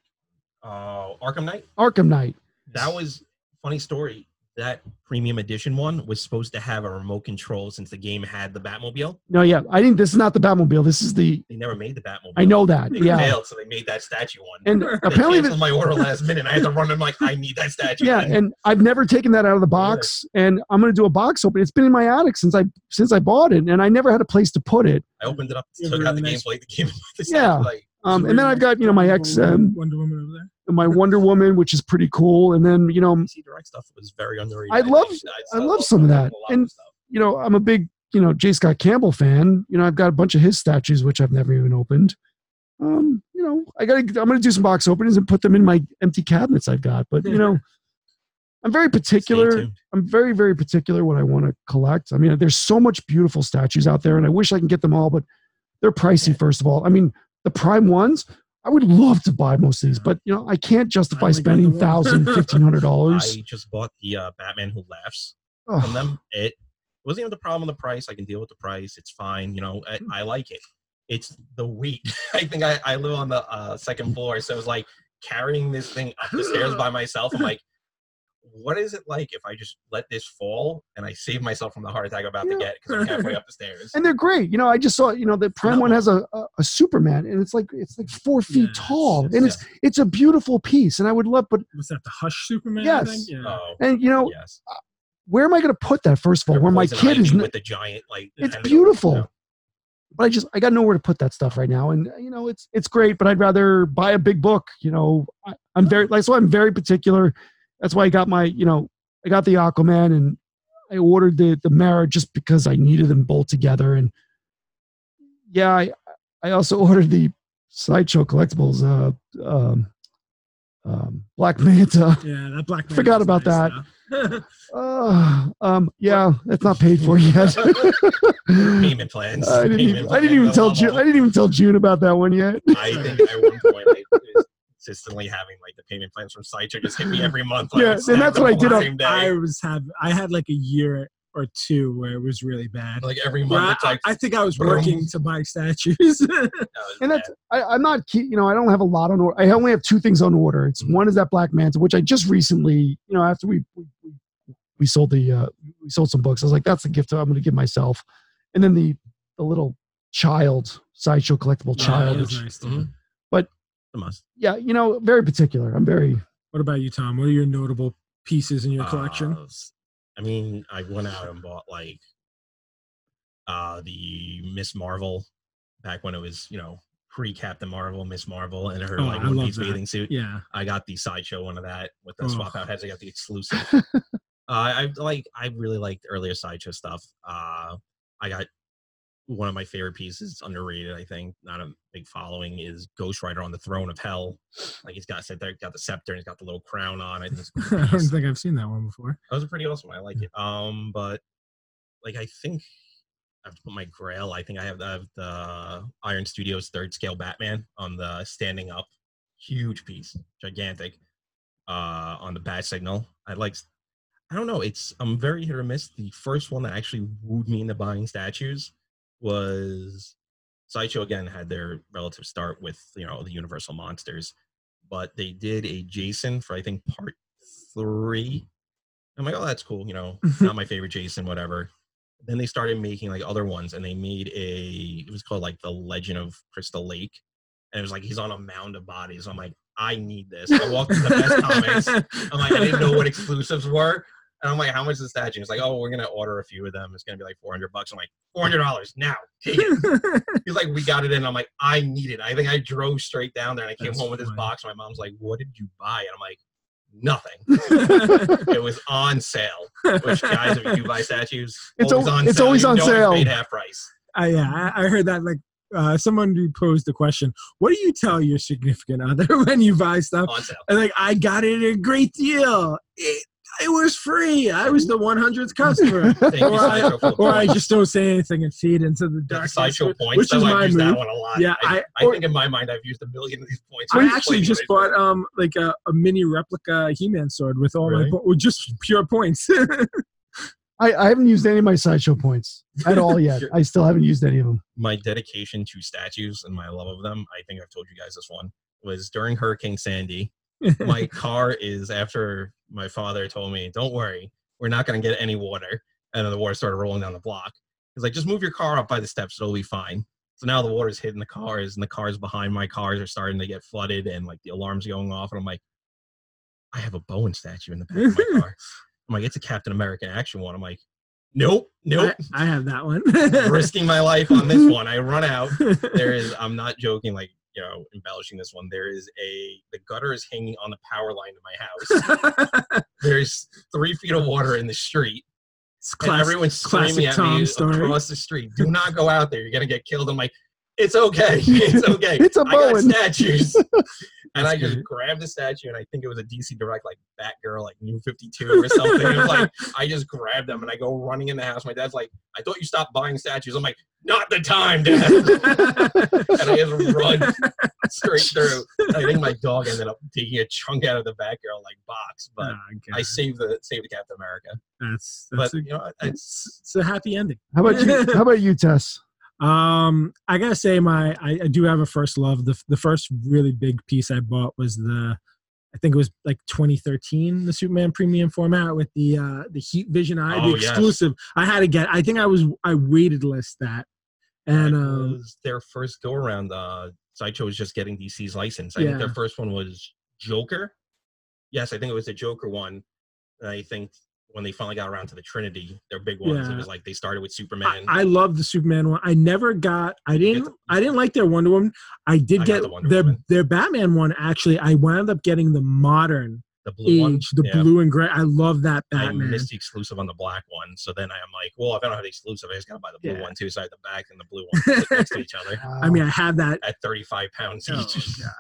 oh, Arkham Knight. Arkham Knight. That was funny story. That premium edition one was supposed to have a remote control since the game had the Batmobile. No, yeah, I think this is not the Batmobile. This is the. They never made the Batmobile. I know that. They Yeah, failed, so they made that statue one. and They apparently, canceled the, my order last minute. I had to run. I'm like, I need that statue. yeah, and I've never taken that out of the box, and I'm going to do a box open. It's been in my attic since I since I bought it, and I never had a place to put it. I opened it up, took out the really game, played the game. (laughs) the Yeah. statue, Like, Um, and then I've got you know my X, um, Wonder Woman over there. my Wonder Woman, which is pretty cool, and then you know DC Direct stuff was very underrated. I love- I love some of that. And- you know, I'm a big, you know, J. Scott Campbell fan. You know, I've got a bunch of his statues which I've never even opened. Um, you know, I got I'm going to do some box openings and put them in my empty cabinets I've got. But you know, (laughs) I'm very particular. I'm very very particular what I want to collect. I mean, there's so much beautiful statues out there, and I wish I can get them all, but they're pricey. First of all, I mean, the prime ones. I would love to buy most of these, but you know, I can't justify only got the spending (laughs) thousand, fifteen hundred dollars. I just bought the uh, Batman Who Laughs from Oh, them. It wasn't even the problem with the price. I can deal with the price. It's fine. You know, I, I like it. It's the weight. (laughs) I think I, I live on the uh, second floor, so it was like carrying this thing up the stairs by myself. I'm like, what is it like if I just let this fall and I save myself from the heart attack I'm about Yeah. to get because I'm halfway up the stairs? (laughs) and they're great. You know, I just saw, you know, the prime one (laughs) has a, a, a Superman, and it's like it's like four feet Yes, tall, yes, and it's it's a beautiful piece. And I would love, but Was that the Hush Superman? Yes. think? Yeah. Oh, and you know, yes. Uh, where am I going to put that? First of all, Or where my Poison kid is, with the giant like. it's beautiful. you know? but I just I got nowhere to put that stuff right now, and uh, you know, it's it's great, but I'd rather buy a big book. You know, I, I'm very like so I'm very particular. That's why I got my, you know, I got the Aquaman, and I ordered the the Mera just because I needed them both together, and yeah, I I also (laughs) ordered the sideshow collectibles, uh, um, um, Black Manta. Yeah, that (laughs) Black Man Forgot about nice, though. (laughs) Uh, um, yeah, that's not paid for yet. Payment plans. I didn't, payment even, I didn't even tell June. I didn't even tell June about that one yet. I think at one point I was consistently having like the payment plans from Sideshow just hit me (laughs) every month. like, Yeah, and that's what I did on- I was have I had like a year or two where it was really bad. like every month I, like I think I was boom. working to buy statues. (laughs) it's And that's bad. I, I'm not. key- You know, I don't have a lot on order. I only have two things on order. It's Mhm. one is that Black Manta, which I just recently, you know, after we we, we, sold the uh, we sold some books. I was like, that's the gift I'm going to give myself. And then the the little child sideshow collectible child. nice. Mhm. But- the must. yeah, you know, very particular. I'm very What about you, Tom? What are your notable pieces in your collection? Uh, I mean, I went out and bought like uh the Miss Marvel back when it was, you know, pre Captain Marvel, Miss Marvel, and her Oh, like one piece bathing suit. yeah. I got the sideshow one of that with the Oh. swap out heads. I got the exclusive. (laughs) uh, I like. I really liked earlier sideshow stuff. Uh, I got one of my favorite pieces, underrated, I think, not a big following, is Ghost Rider on the throne of hell. Like he's got sit there, got the scepter, and he's got the little crown on. I think it's (laughs) a cool I don't think I've seen that one before. that was pretty awesome. I like it. Um, but like I think I have to put my Grail. I think I have, I have the Iron Studios third scale Batman on the standing up, huge piece, gigantic, uh, on the bat signal. I like. I don't know. It's I'm very hit or miss. The first one that actually wooed me into buying statues was Sideshow. Again, had their relative start with you know the Universal monsters, but they did a Jason for I think part three. I'm like, oh, that's cool. You know, mm-hmm. not my favorite Jason, whatever. Then they started making like other ones, and they made a. It was called like the Legend of Crystal Lake, and it was like he's on a mound of bodies. I'm like, I need this. I walked to the best comics. I'm like, I didn't know what (laughs) exclusives were. And I'm like, how much is the statue? It's like, oh, we're gonna order a few of them. It's gonna be like 400 bucks. I'm like, 400 dollars now. Take it. (laughs) He's like, we got it in. I'm like, I need it. I think I drove straight down there and I came That's home with this box. My mom's like, what did you buy? And I'm like, nothing. (laughs) it was on sale. Which guys, if you do buy statues, (laughs) It's always al- on it's sale. always You on know it's sale. Paid half price. I, yeah, I, heard that like uh, someone who posed the question, "What do you tell your significant other when you buy stuff?" On sale. And like, I got it at a great deal. It, it was free. I was the 100th customer. (laughs) Or, I, Sideshow, for the or I just don't say anything and feed into the Yeah, dark. sideshow points. which is why my I've used that move. one a lot. Yeah, I, I- I think in my mind I've used a million of these points. I actually just with bought it. um like a, a mini replica He-Man sword with all Really? my po- just pure points. (laughs) I, I haven't used any of my sideshow points at all yet. Sure. I still haven't used any of them. my dedication to statues and my love of them. I think I've told you guys this one was during Hurricane Sandy. My (laughs) car is after my father told me, "Don't worry, we're not going to get any water," and then the water started rolling down the block. He's like, "Just move your car up by the steps; it'll be fine." So now the water's hitting the cars, and the cars behind my cars are starting to get flooded, and like the alarms going off, and I'm like, "I have a Bowen statue in the back of my (laughs) car." I'm like, "It's a Captain American action one." I'm like, "Nope, nope." I, I have that one. risking my life on this one. I run out. (laughs) There is, I'm not joking, like, you know, embellishing this one. There is a, the gutter is hanging on the power line to my house. (laughs) There's three feet of water in the street. It's And classic- everyone's classic screaming at Tom me story. across the street. Do not go out there. You're going to get killed. I'm like, it's okay. (laughs) It's (laughs) okay. It's a I got Bowen. statues. (laughs) and I just grabbed the statue, and I think it was a DC Direct, like Batgirl, like New 52 or something. like, I just grabbed them and I go running in the house. My dad's like, I thought you stopped buying statues. I'm like, not the time, Dad. and I just run straight through. I think my dog ended up taking a chunk out of the Batgirl like box, but Oh, I saved the saved the Captain America. that's But a, you know, it's, it's a happy ending. How about you? How about you, Tess? Um, I gotta say, my I, I do have a first love. The the first really big piece I bought was the, I think it was like 2013, the Superman premium format with the uh the Heat Vision Eye, Oh, the yes. exclusive. I had to get. I think I was I waited list that, and um, was their first go around. Uh, Sideshow was just getting DC's license. I think their first one was Joker. Yes, I think it was the Joker one. And I think when they finally got around to the Trinity, their big ones, it was like they started with Superman. I love the Superman one. I never got. I didn't. I didn't like their Wonder Woman. I did I get the their Woman. their Batman one. Actually, I wound up getting the modern the blue one, the yeah. blue and gray. I love that I Batman. missed the exclusive on the black one, so then I'm like, well, if I don't have the exclusive, I just gotta buy the blue Yeah. one too. So I had the back and the blue (laughs) one next to each other I mean, I had that at 35 pounds Oh each. God.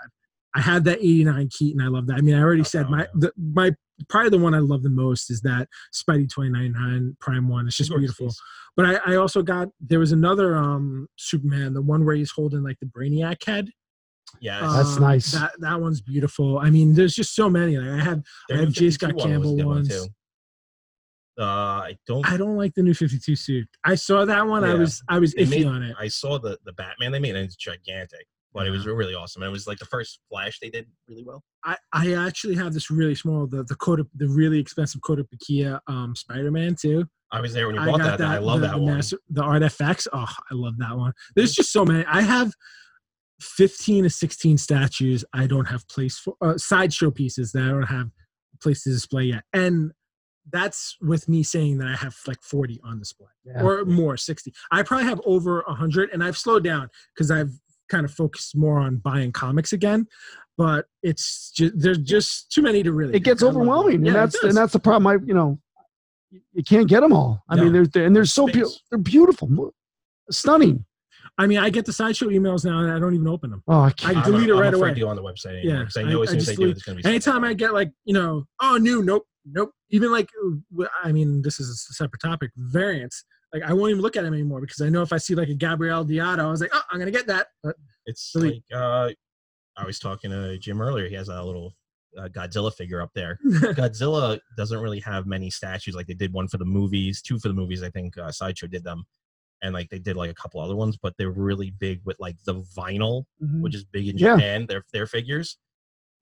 I had that 89 Keaton. I love that. I mean, I already Oh, said oh, my yeah. the, my probably the one I love the most is that Spidey 2099 Prime one. It's just Gorgeous beautiful. piece. But I, I also got there was another um Superman, the one where he's holding like the Brainiac head. Yeah, That's Um, nice. That that one's beautiful. I mean, there's just so many. Like I have their I have New J. Scott one Campbell ones. one, ones. too. Uh, I don't. I don't like the new 52 suit. I saw that one. I was I was They iffy made- on it. I saw the the Batman they made, and it's gigantic, but it was really awesome. And it was like the first Flash they did really well. I, I actually have this really small the the Koda, the really expensive Kotobukiya um Spider-Man too. I was there when you bought got that. and I love the, that the one. Master- the Artifacts. Oh, I love that one. There's just so many. I have 15 to 16 statues. I don't have place for uh, sideshow pieces that I don't have place to display yet, and that's with me saying that I have like 40 on display Yeah. or more, 60. I probably have over 100, and I've slowed down because I've kind of focused more on buying comics again. But it's just there's just too many to really. it gets I love them. overwhelming, and Yeah, that's and that's the problem. I you know, you- you can't get them all. I mean, No. there's and they're so Space. beautiful. They're beautiful. stunning. I mean, I get the sideshow emails now, and I don't even open them. Oh, I can't. I I'm- delete it I'm right away. to go on the website Yeah, anymore because I know I- as I soon as just they do, leave- there's going to be something Anytime I get like, you know, oh, new, nope, nope. Even like, I mean, this is a separate topic. Variants. Like, I won't even look at him anymore because I know if I see like a Gabriel Dell'Otto, I was like, oh, I'm gonna get that. But It's like uh, I was talking to Jim earlier. He has a little uh, Godzilla figure up there. (laughs) Godzilla doesn't really have many statues. Like they did one for the movies, two for the movies. I think uh, Sideshow did them, and like they did like a couple other ones, but they're really big with like the vinyl, Mhm. which is big in Yeah. Japan. Their their figures,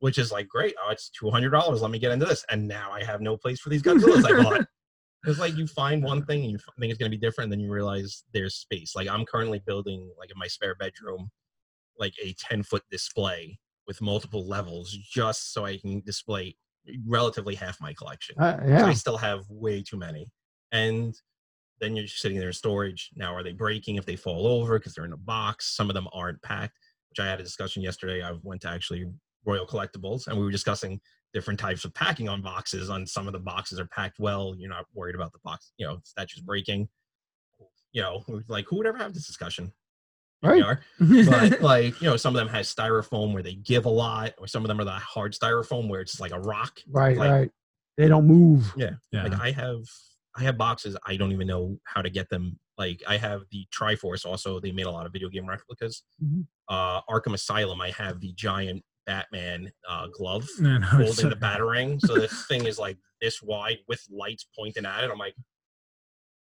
which is like great. Oh, it's two hundred dollars. Let me get into this, and now I have no place for these Godzillas I bought. (laughs) It's like you find one thing and you think it's gonna be different, and then you realize there's space. Like I'm currently building like in my spare bedroom, like a ten foot display with multiple levels, just so I can display relatively half my collection. Uh, yeah. I still have way too many. And then you're just sitting there in storage. Now, are they breaking if they fall over because they're in a box? Some of them aren't packed, which I had a discussion yesterday. I went to actually Royal Collectibles and we were discussing different types of packing on boxes. On some of the boxes are packed well. You're not worried about the box, you know, statues breaking. You know, like who would ever have this discussion? Here we Right. are (laughs) but like you know some of them has styrofoam where they give a lot or some of them are the hard styrofoam where it's like a rock Right, like- right. They don't move. yeah. like i have i have boxes i don't even know how to get them like i have the triforce also they made a lot of video game replicas Mhm. uh arkham asylum i have the giant batman uh glove (laughs) No, no, it's holding the okay. batarang (laughs) so this thing is like this wide with lights pointing at it i'm like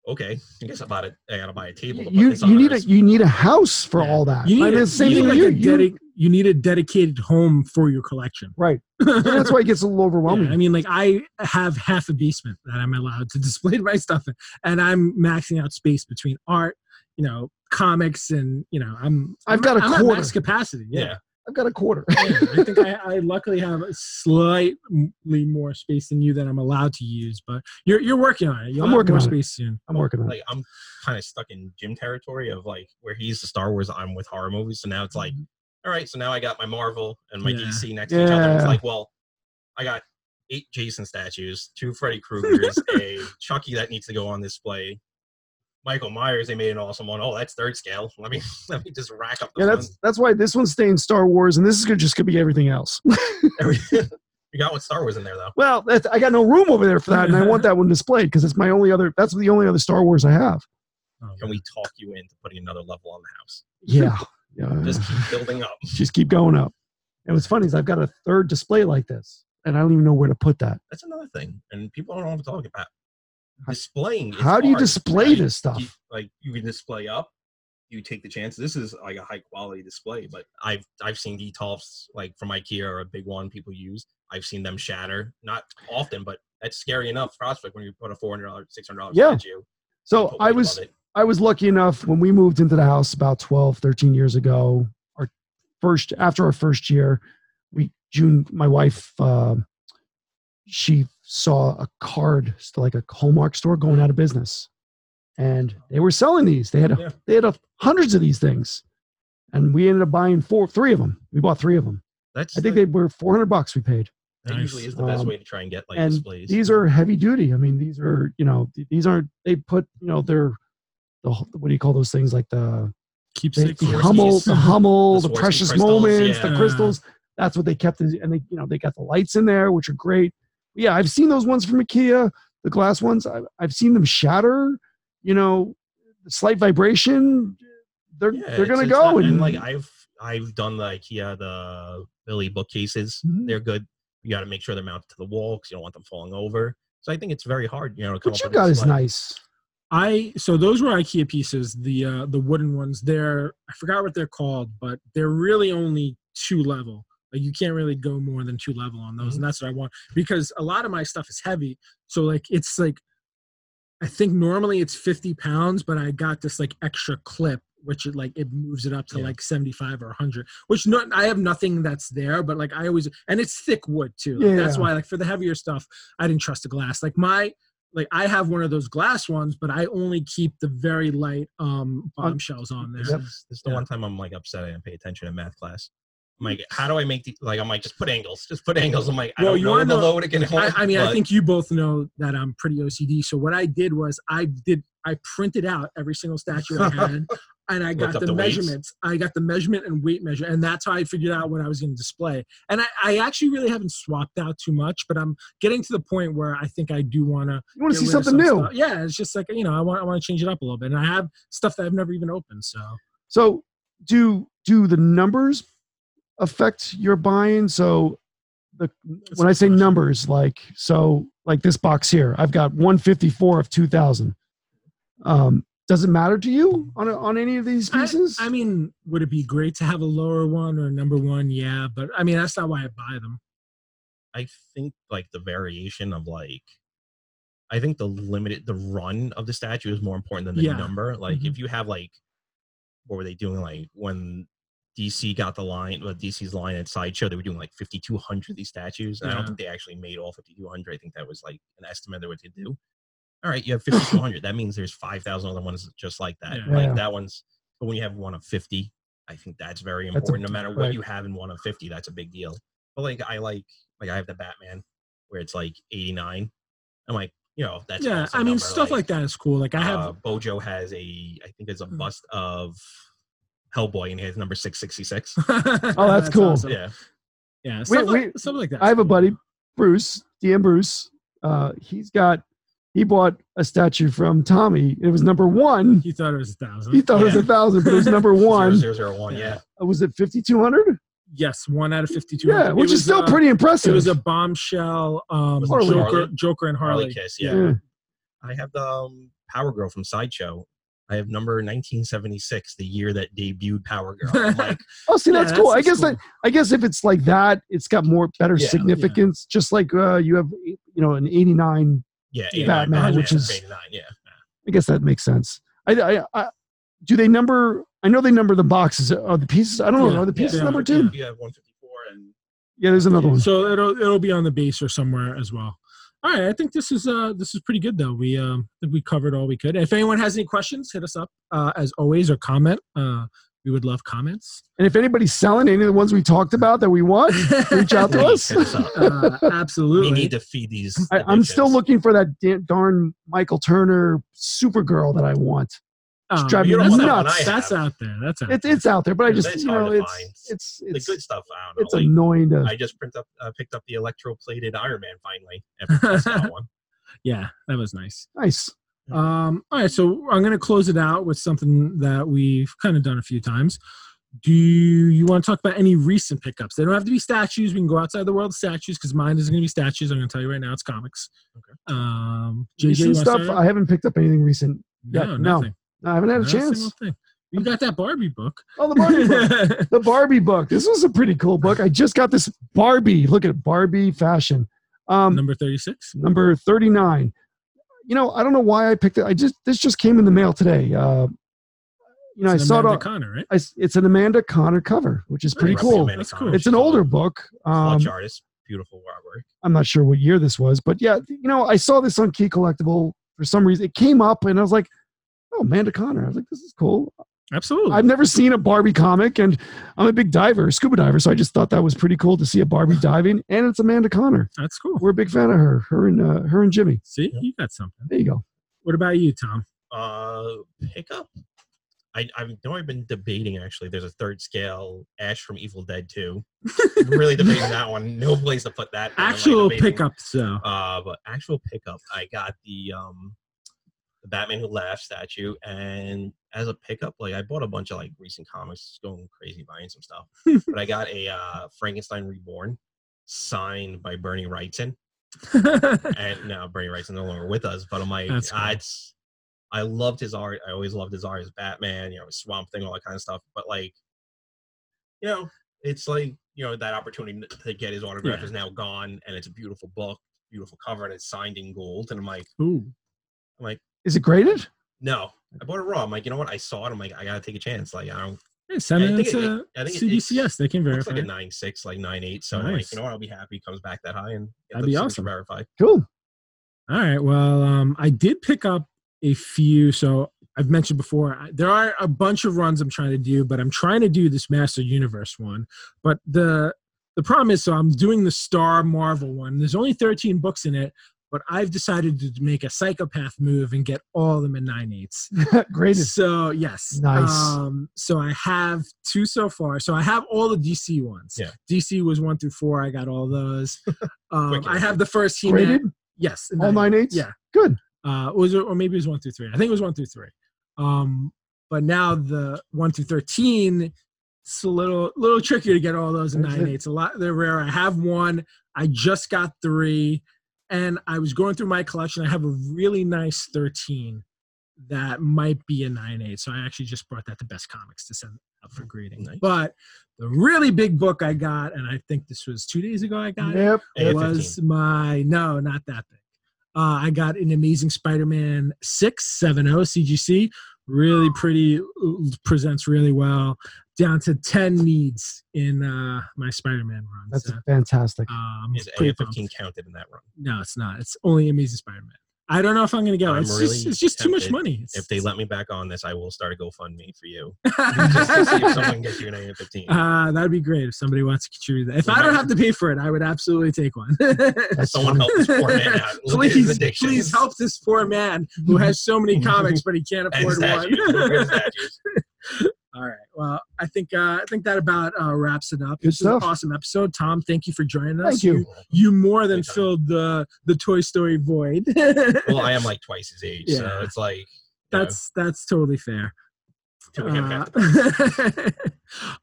okay i guess i bought it i gotta buy a table to put You this on you need a you need a house for Yeah. all that. You I need, mean, a, same you need like you. a You- dedi- you need a dedicated home for your collection. right. (laughs) That's why it gets a little overwhelming. Yeah, I mean, like I have half a basement that I'm allowed to display my stuff in, and I'm maxing out space between art, you know, comics, and you know, I'm I've I'm- got a I'm quarter. max capacity. Yeah, yeah I've got a quarter. I think I, I luckily have a slightly more space than you that I'm allowed to use, but you're you're working on it. You'll I'm working more on it. space soon. I'm working on it. like I'm kind of stuck in Jim territory of like where he's the Star Wars, I'm with horror movies. So now it's like, mm-hmm. all right, so now I got my Marvel and my Yeah. DC next to each other. It's like, well, I got eight Jason statues, two Freddy Kruegers, (laughs) a Chucky that needs to go on display. Michael Myers, they made an awesome one. Oh, that's third scale. Let me (laughs) let me just rack up. Yeah, that's that's why this one's staying Star Wars, and this is gonna, just gonna be everything else. (laughs) (laughs) you got what Star Wars in there though. well, that's, I got no room over there for that, and I want that one displayed because it's my only other. That's the only other Star Wars I have. Oh, Can we talk you into putting another level on the house? Yeah, yeah. Just keep building up. just keep going up. And what's funny is I've got a third display like this, and I don't even know where to put that. That's another thing, and people don't know what to talk about. Displaying. is How do you display right? this stuff? You- like you can display up. You take the chance. This is like a high quality display, but I've I've seen Detolfs like from IKEA or a big one people use. I've seen them shatter, not often, but that's scary enough prospect when you put a four hundred dollars, six hundred dollars Yeah. statue. So I was. I was lucky enough when we moved into the house about 12, 13 years ago. Our first after our first year, we June, my wife, uh, she saw a card, like a Hallmark store going out of business, and they were selling these. They had a, Yeah. they had a, hundreds of these things, and we ended up buying four, three of them. We bought three of them. That's I think the- they were four hundred bucks. We paid. that Nice. usually is the best Um, way to try and get like and displays. These are heavy duty. I mean, these are you know these aren't. They put you know they're the what do you call those things like the the, keepsake. the Swarovskis. Hummel, (laughs) the Hummel, The the, precious crystals, moments, yeah. the crystals. That's what they kept, and they you know they got the lights in there, which are great. Yeah, I've seen those ones from IKEA, the glass ones. I've, I've seen them shatter. You know, slight vibration. They're Yeah, they're gonna go not- and, and like I've I've done the IKEA the Billy bookcases. Mhm. They're good. You got to make sure they're mounted to the wall because you don't want them falling over. So I think it's very hard, you know, to come what up you with got is display. nice. I so those were IKEA pieces, the uh the wooden ones. They're I forgot what they're called, but they're really only two level. Like you can't really go more than two level on those, and that's what I want because a lot of my stuff is heavy. So like it's like I think normally it's 50 pounds, but I got this like extra clip, which it like it moves it up to Yeah. like 75 or 100. Which no, I have nothing that's there, but like I always and it's thick wood too. Like, That's why like for the heavier stuff, I didn't trust the glass. Like my like I have one of those glass ones, but I only keep the very light um bombshells on there. This Yep. is, this is the Yeah. one time I'm like upset I didn't pay attention in math class. I'm like, how do I make the like? I'm like, just put angles, just put angles. I'm like, I Well, don't you know wanna the load it can hold. I, I mean, I think you both know that I'm pretty OCD. So what I did was I did I printed out every single statue I had, (laughs) and I got Looked the, the weights. measurements. I got the measurement and weight measure, and that's how I figured out what I was going to display. And I, I actually really haven't swapped out too much, but I'm getting to the point where I think I do want to You want to see something new. Yeah, it's just like you know, I want I want to change it up a little bit, and I have stuff that I've never even opened. So So do do the numbers affect your buying? So the when I say question. numbers, like so like this box here, I've got 154 of 2000. Um, does it matter to you on on any of these pieces? I mean, would it be great to have a lower one or a number one? Yeah, but I mean that's not why I buy them. I think like the variation of like I think the limited the run of the statue is more important than the Yeah. number. Like Mhm. if you have like what were they doing like when DC got the line well DC's line at sideshow they were doing like 5200 of these statues and I don't think they actually made all 5200 I think that was like an estimate of what to do. All right, you have 5200 that means there's 5000 other ones just like that. Yeah. Yeah. Like that one's but when you have one of 50 I think that's very That's a- important no matter what right. you have in one of 50 that's a big deal. But like I like like I have the Batman where it's like 89. I'm like, you know, that's yeah, awesome I mean number, stuff like that is cool. Like I have uh, Bojo has a I think it's a Hmm. bust of Hellboy and he has number 666. (laughs) Oh, that's cool. awesome. Yeah. Yeah, stuff, we- like, stuff like that. I have a buddy, Bruce, DM Bruce. Uh, he's got he bought a statue from Tommy. It was number one. He thought it was a thousand. He thought it was a thousand, but it was (laughs) number one. Zero, zero, zero, one, yeah. Uh, Was it fifty two hundred? yes, one out of fifty-two. Yeah, It which is still uh, pretty impressive. It was a bombshell. Um, Harley? Joker, Joker and Harley Harley. Kiss, yeah. Yeah. I have the um, Power Girl from Sideshow. I have number 1976, the year that debuted Power (laughs) Girl. I'm like, Oh, see, Yeah, that's cool. I guess cool. that I guess if it's like that, it's got more better Yeah, significance. Just like uh, you have, you know, an eighty nine. yeah, Yeah, 89, Batman, which is- 89, yeah. I guess that makes sense. I, I, I do they number? I know they number the boxes. Are the pieces? I don't know. Yeah, Are the pieces yeah, two? yeah. too? You have 154 and Yeah, there's another one. So it'll it'll be on the base or somewhere as well. All right, I think this is uh this is pretty good though. We um we covered all we could. If anyone has any questions, hit us up uh, as always or comment. Uh, we would love comments. And if anybody's selling any of the ones we talked about that we want, reach out to (laughs) us. Please hit us up. (laughs) uh, we need to feed these. I, I'm still looking for that darn Michael Turner Supergirl that I want. Um, drive me that's nuts. out- I That's out there. That's out It's there. it's out there, but I just It's you know to it's find. it's the it's good stuff. I don't know. it's like, annoying to. I just picked up uh, picked up the electroplated Iron Man finally. After (laughs) testing one. yeah, that was nice. nice. Um, all right, so I'm going to close it out with something that we've kind of done a few times. Do you want to talk about any recent pickups? They don't have to be statues. We can go outside the world of statues because mine isn't going to be statues. I'm going to tell you right now, it's comics. Okay. Um, JJ, Recent stuff. I haven't picked up anything recent. no, yeah, no. I haven't had a Not chance. thing. You got that Barbie book. Oh, the Barbie book. (laughs) The Barbie book. This was a pretty cool book. I just got this Barbie. Look at it, Barbie fashion. Um, Number 36. number 39 you know i don't know why i picked it i just this just came in the mail today uh you know It's i an saw it Amanda on, Conner, right? I s it's an amanda conner cover which is pretty cool That's Conner, cool. it's an older book um Clutch artist, beautiful artwork. i'm not sure what year this was but yeah you know i saw this on key collectible for some reason it came up and i was like oh amanda conner i was like this is cool Absolutely. i've never seen a barbie comic and i'm a big diver scuba diver so i just thought that was pretty cool to see a barbie diving and it's amanda conner That's cool. we're a big fan of her her and uh, her and jimmy See, Yeah. you got something. there you go What about you, Tom? Uh, pickup. I I know I've been debating actually. There's a third scale Ash from Evil Dead 2. really (laughs) debating that one. No place to put that. thing. I'm, like, Actual debating. so. though. Uh, but actual pickup, I got the um Batman Who Laughs statue, and as a pickup, like I bought a bunch of like recent comics, going crazy buying some stuff. (laughs) but I got a uh, Frankenstein Reborn signed by Bernie Wrightson, (laughs) and now Bernie Wrightson no longer with us. But I'm like, ah, cool. it's I loved his art. I always loved his art as Batman, you know, Swamp Thing, all that kind of stuff. But like, you know, it's like you know that opportunity to get his autograph Yeah. is now gone, and it's a beautiful book, beautiful cover, and it's signed in gold. And I'm like, Ooh. I'm like, is it graded no, I bought it raw. I'm like, you know what? I saw it. I'm like, I gotta take a chance. Like, I don't. Hey, send I it think it- to I think it- it's- CBCS. They can verify. like a nine six, like nine eight. So I'm like, you know what? I'll be happy. Comes back that high and That'd be awesome. verified. cool All right. Well, um, I did pick up a few. So I've mentioned before, I- there are a bunch of runs I'm trying to do, but I'm trying to do this Master Universe one. But the the problem is, so I'm doing the Star Marvel one. There's only 13 books in it, but I've decided to make a psychopath move and get all of them in nine eighths. (laughs) Greatest. So yes, Nice. Um, so I have two so far. So I have all the DC ones. Yeah. DC was one through four. I got all those. (laughs) Um, I have the first He-Man. Graded. Yes, All nine eighths. Yeah. Good. Uh, was it, or maybe it was one through three. I think it was one through three. Um, but now the one through thirteen, it's a little little trickier to get all those in nine it? eighths. A lot they're rare. I have one. I just got three, and I was going through my collection. I have a really nice thirteen that might be a nine eight. So I actually just brought that to Best Comics to send out for grading. Nice. But the really big book I got, and I think this was two days ago. I got it Yep. Hey, was my no, not that big. Uh, I got an Amazing Spider-Man six seven zero CGC. Really pretty, presents really well. Down to ten needs in uh, my Spider-Man run. That's so, fantastic. um, Is pretty AF fifteen counted in that run? No, it's not. It's only Amazing Spider-Man. I don't know if I'm gonna get it. I'm It's just, it's just too much money. It's- If they let me back on this, I will start a GoFundMe for you. (laughs) Just to see if someone gets you an AF fifteen. uh, that'd be great if somebody wants to contribute that. If I don't have to pay for it, I would absolutely take one. Someone help this poor man out. (laughs) Please, please help this poor man who has so many comics, but he can't (laughs) afford one. All right. Well, I think uh, I think that about uh, wraps it up. Good this is an stuff. awesome episode, Tom. Thank you for joining us. Thank you. You more than Anytime. filled the the Toy Story void. Well, I am like twice his age, (laughs) so it's like you know, that's that's totally fair. Till we get back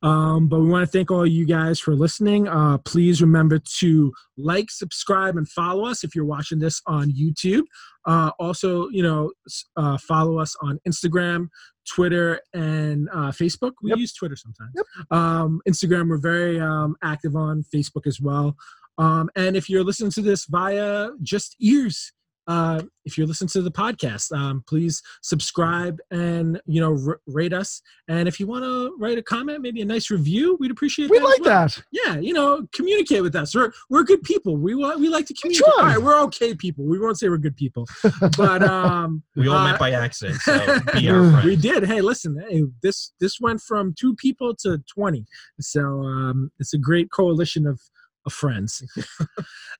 Uh, (laughs) um, but we want to thank all you guys for listening. Uh, please remember to like, subscribe, and follow us if you're watching this on YouTube. Uh, also, you know, uh, follow us on Instagram, Twitter, and uh, Facebook. We Yep. use Twitter sometimes. Yep. Um, Instagram, we're very um, active on Facebook as well. Um, and if you're listening to this via just ears, uh, if you're listening to the podcast, um, please subscribe and you know r- rate us. And if you want to write a comment, maybe a nice review, we'd appreciate. We that like well. that. Yeah, you know, communicate with us. We're we're good people. We wa- we like to communicate. All right, we're okay people. We won't say we're good people, but (laughs) um, we all uh, met by accident. So (laughs) be our friend. we did. Hey, listen. Hey, this this went from two people to twenty. So um, it's a great coalition of of friends.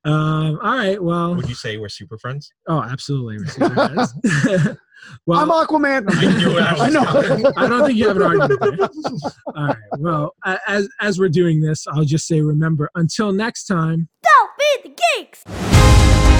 um, all right. Well. Would you say we're super friends? Oh, absolutely. We're super friends. (laughs) (laughs) well, I'm Aquaman. I knew it. I I know. I don't think you have an argument there. All right. Well, as as we're doing this, I'll just say, remember, until next time. Don't be the geek!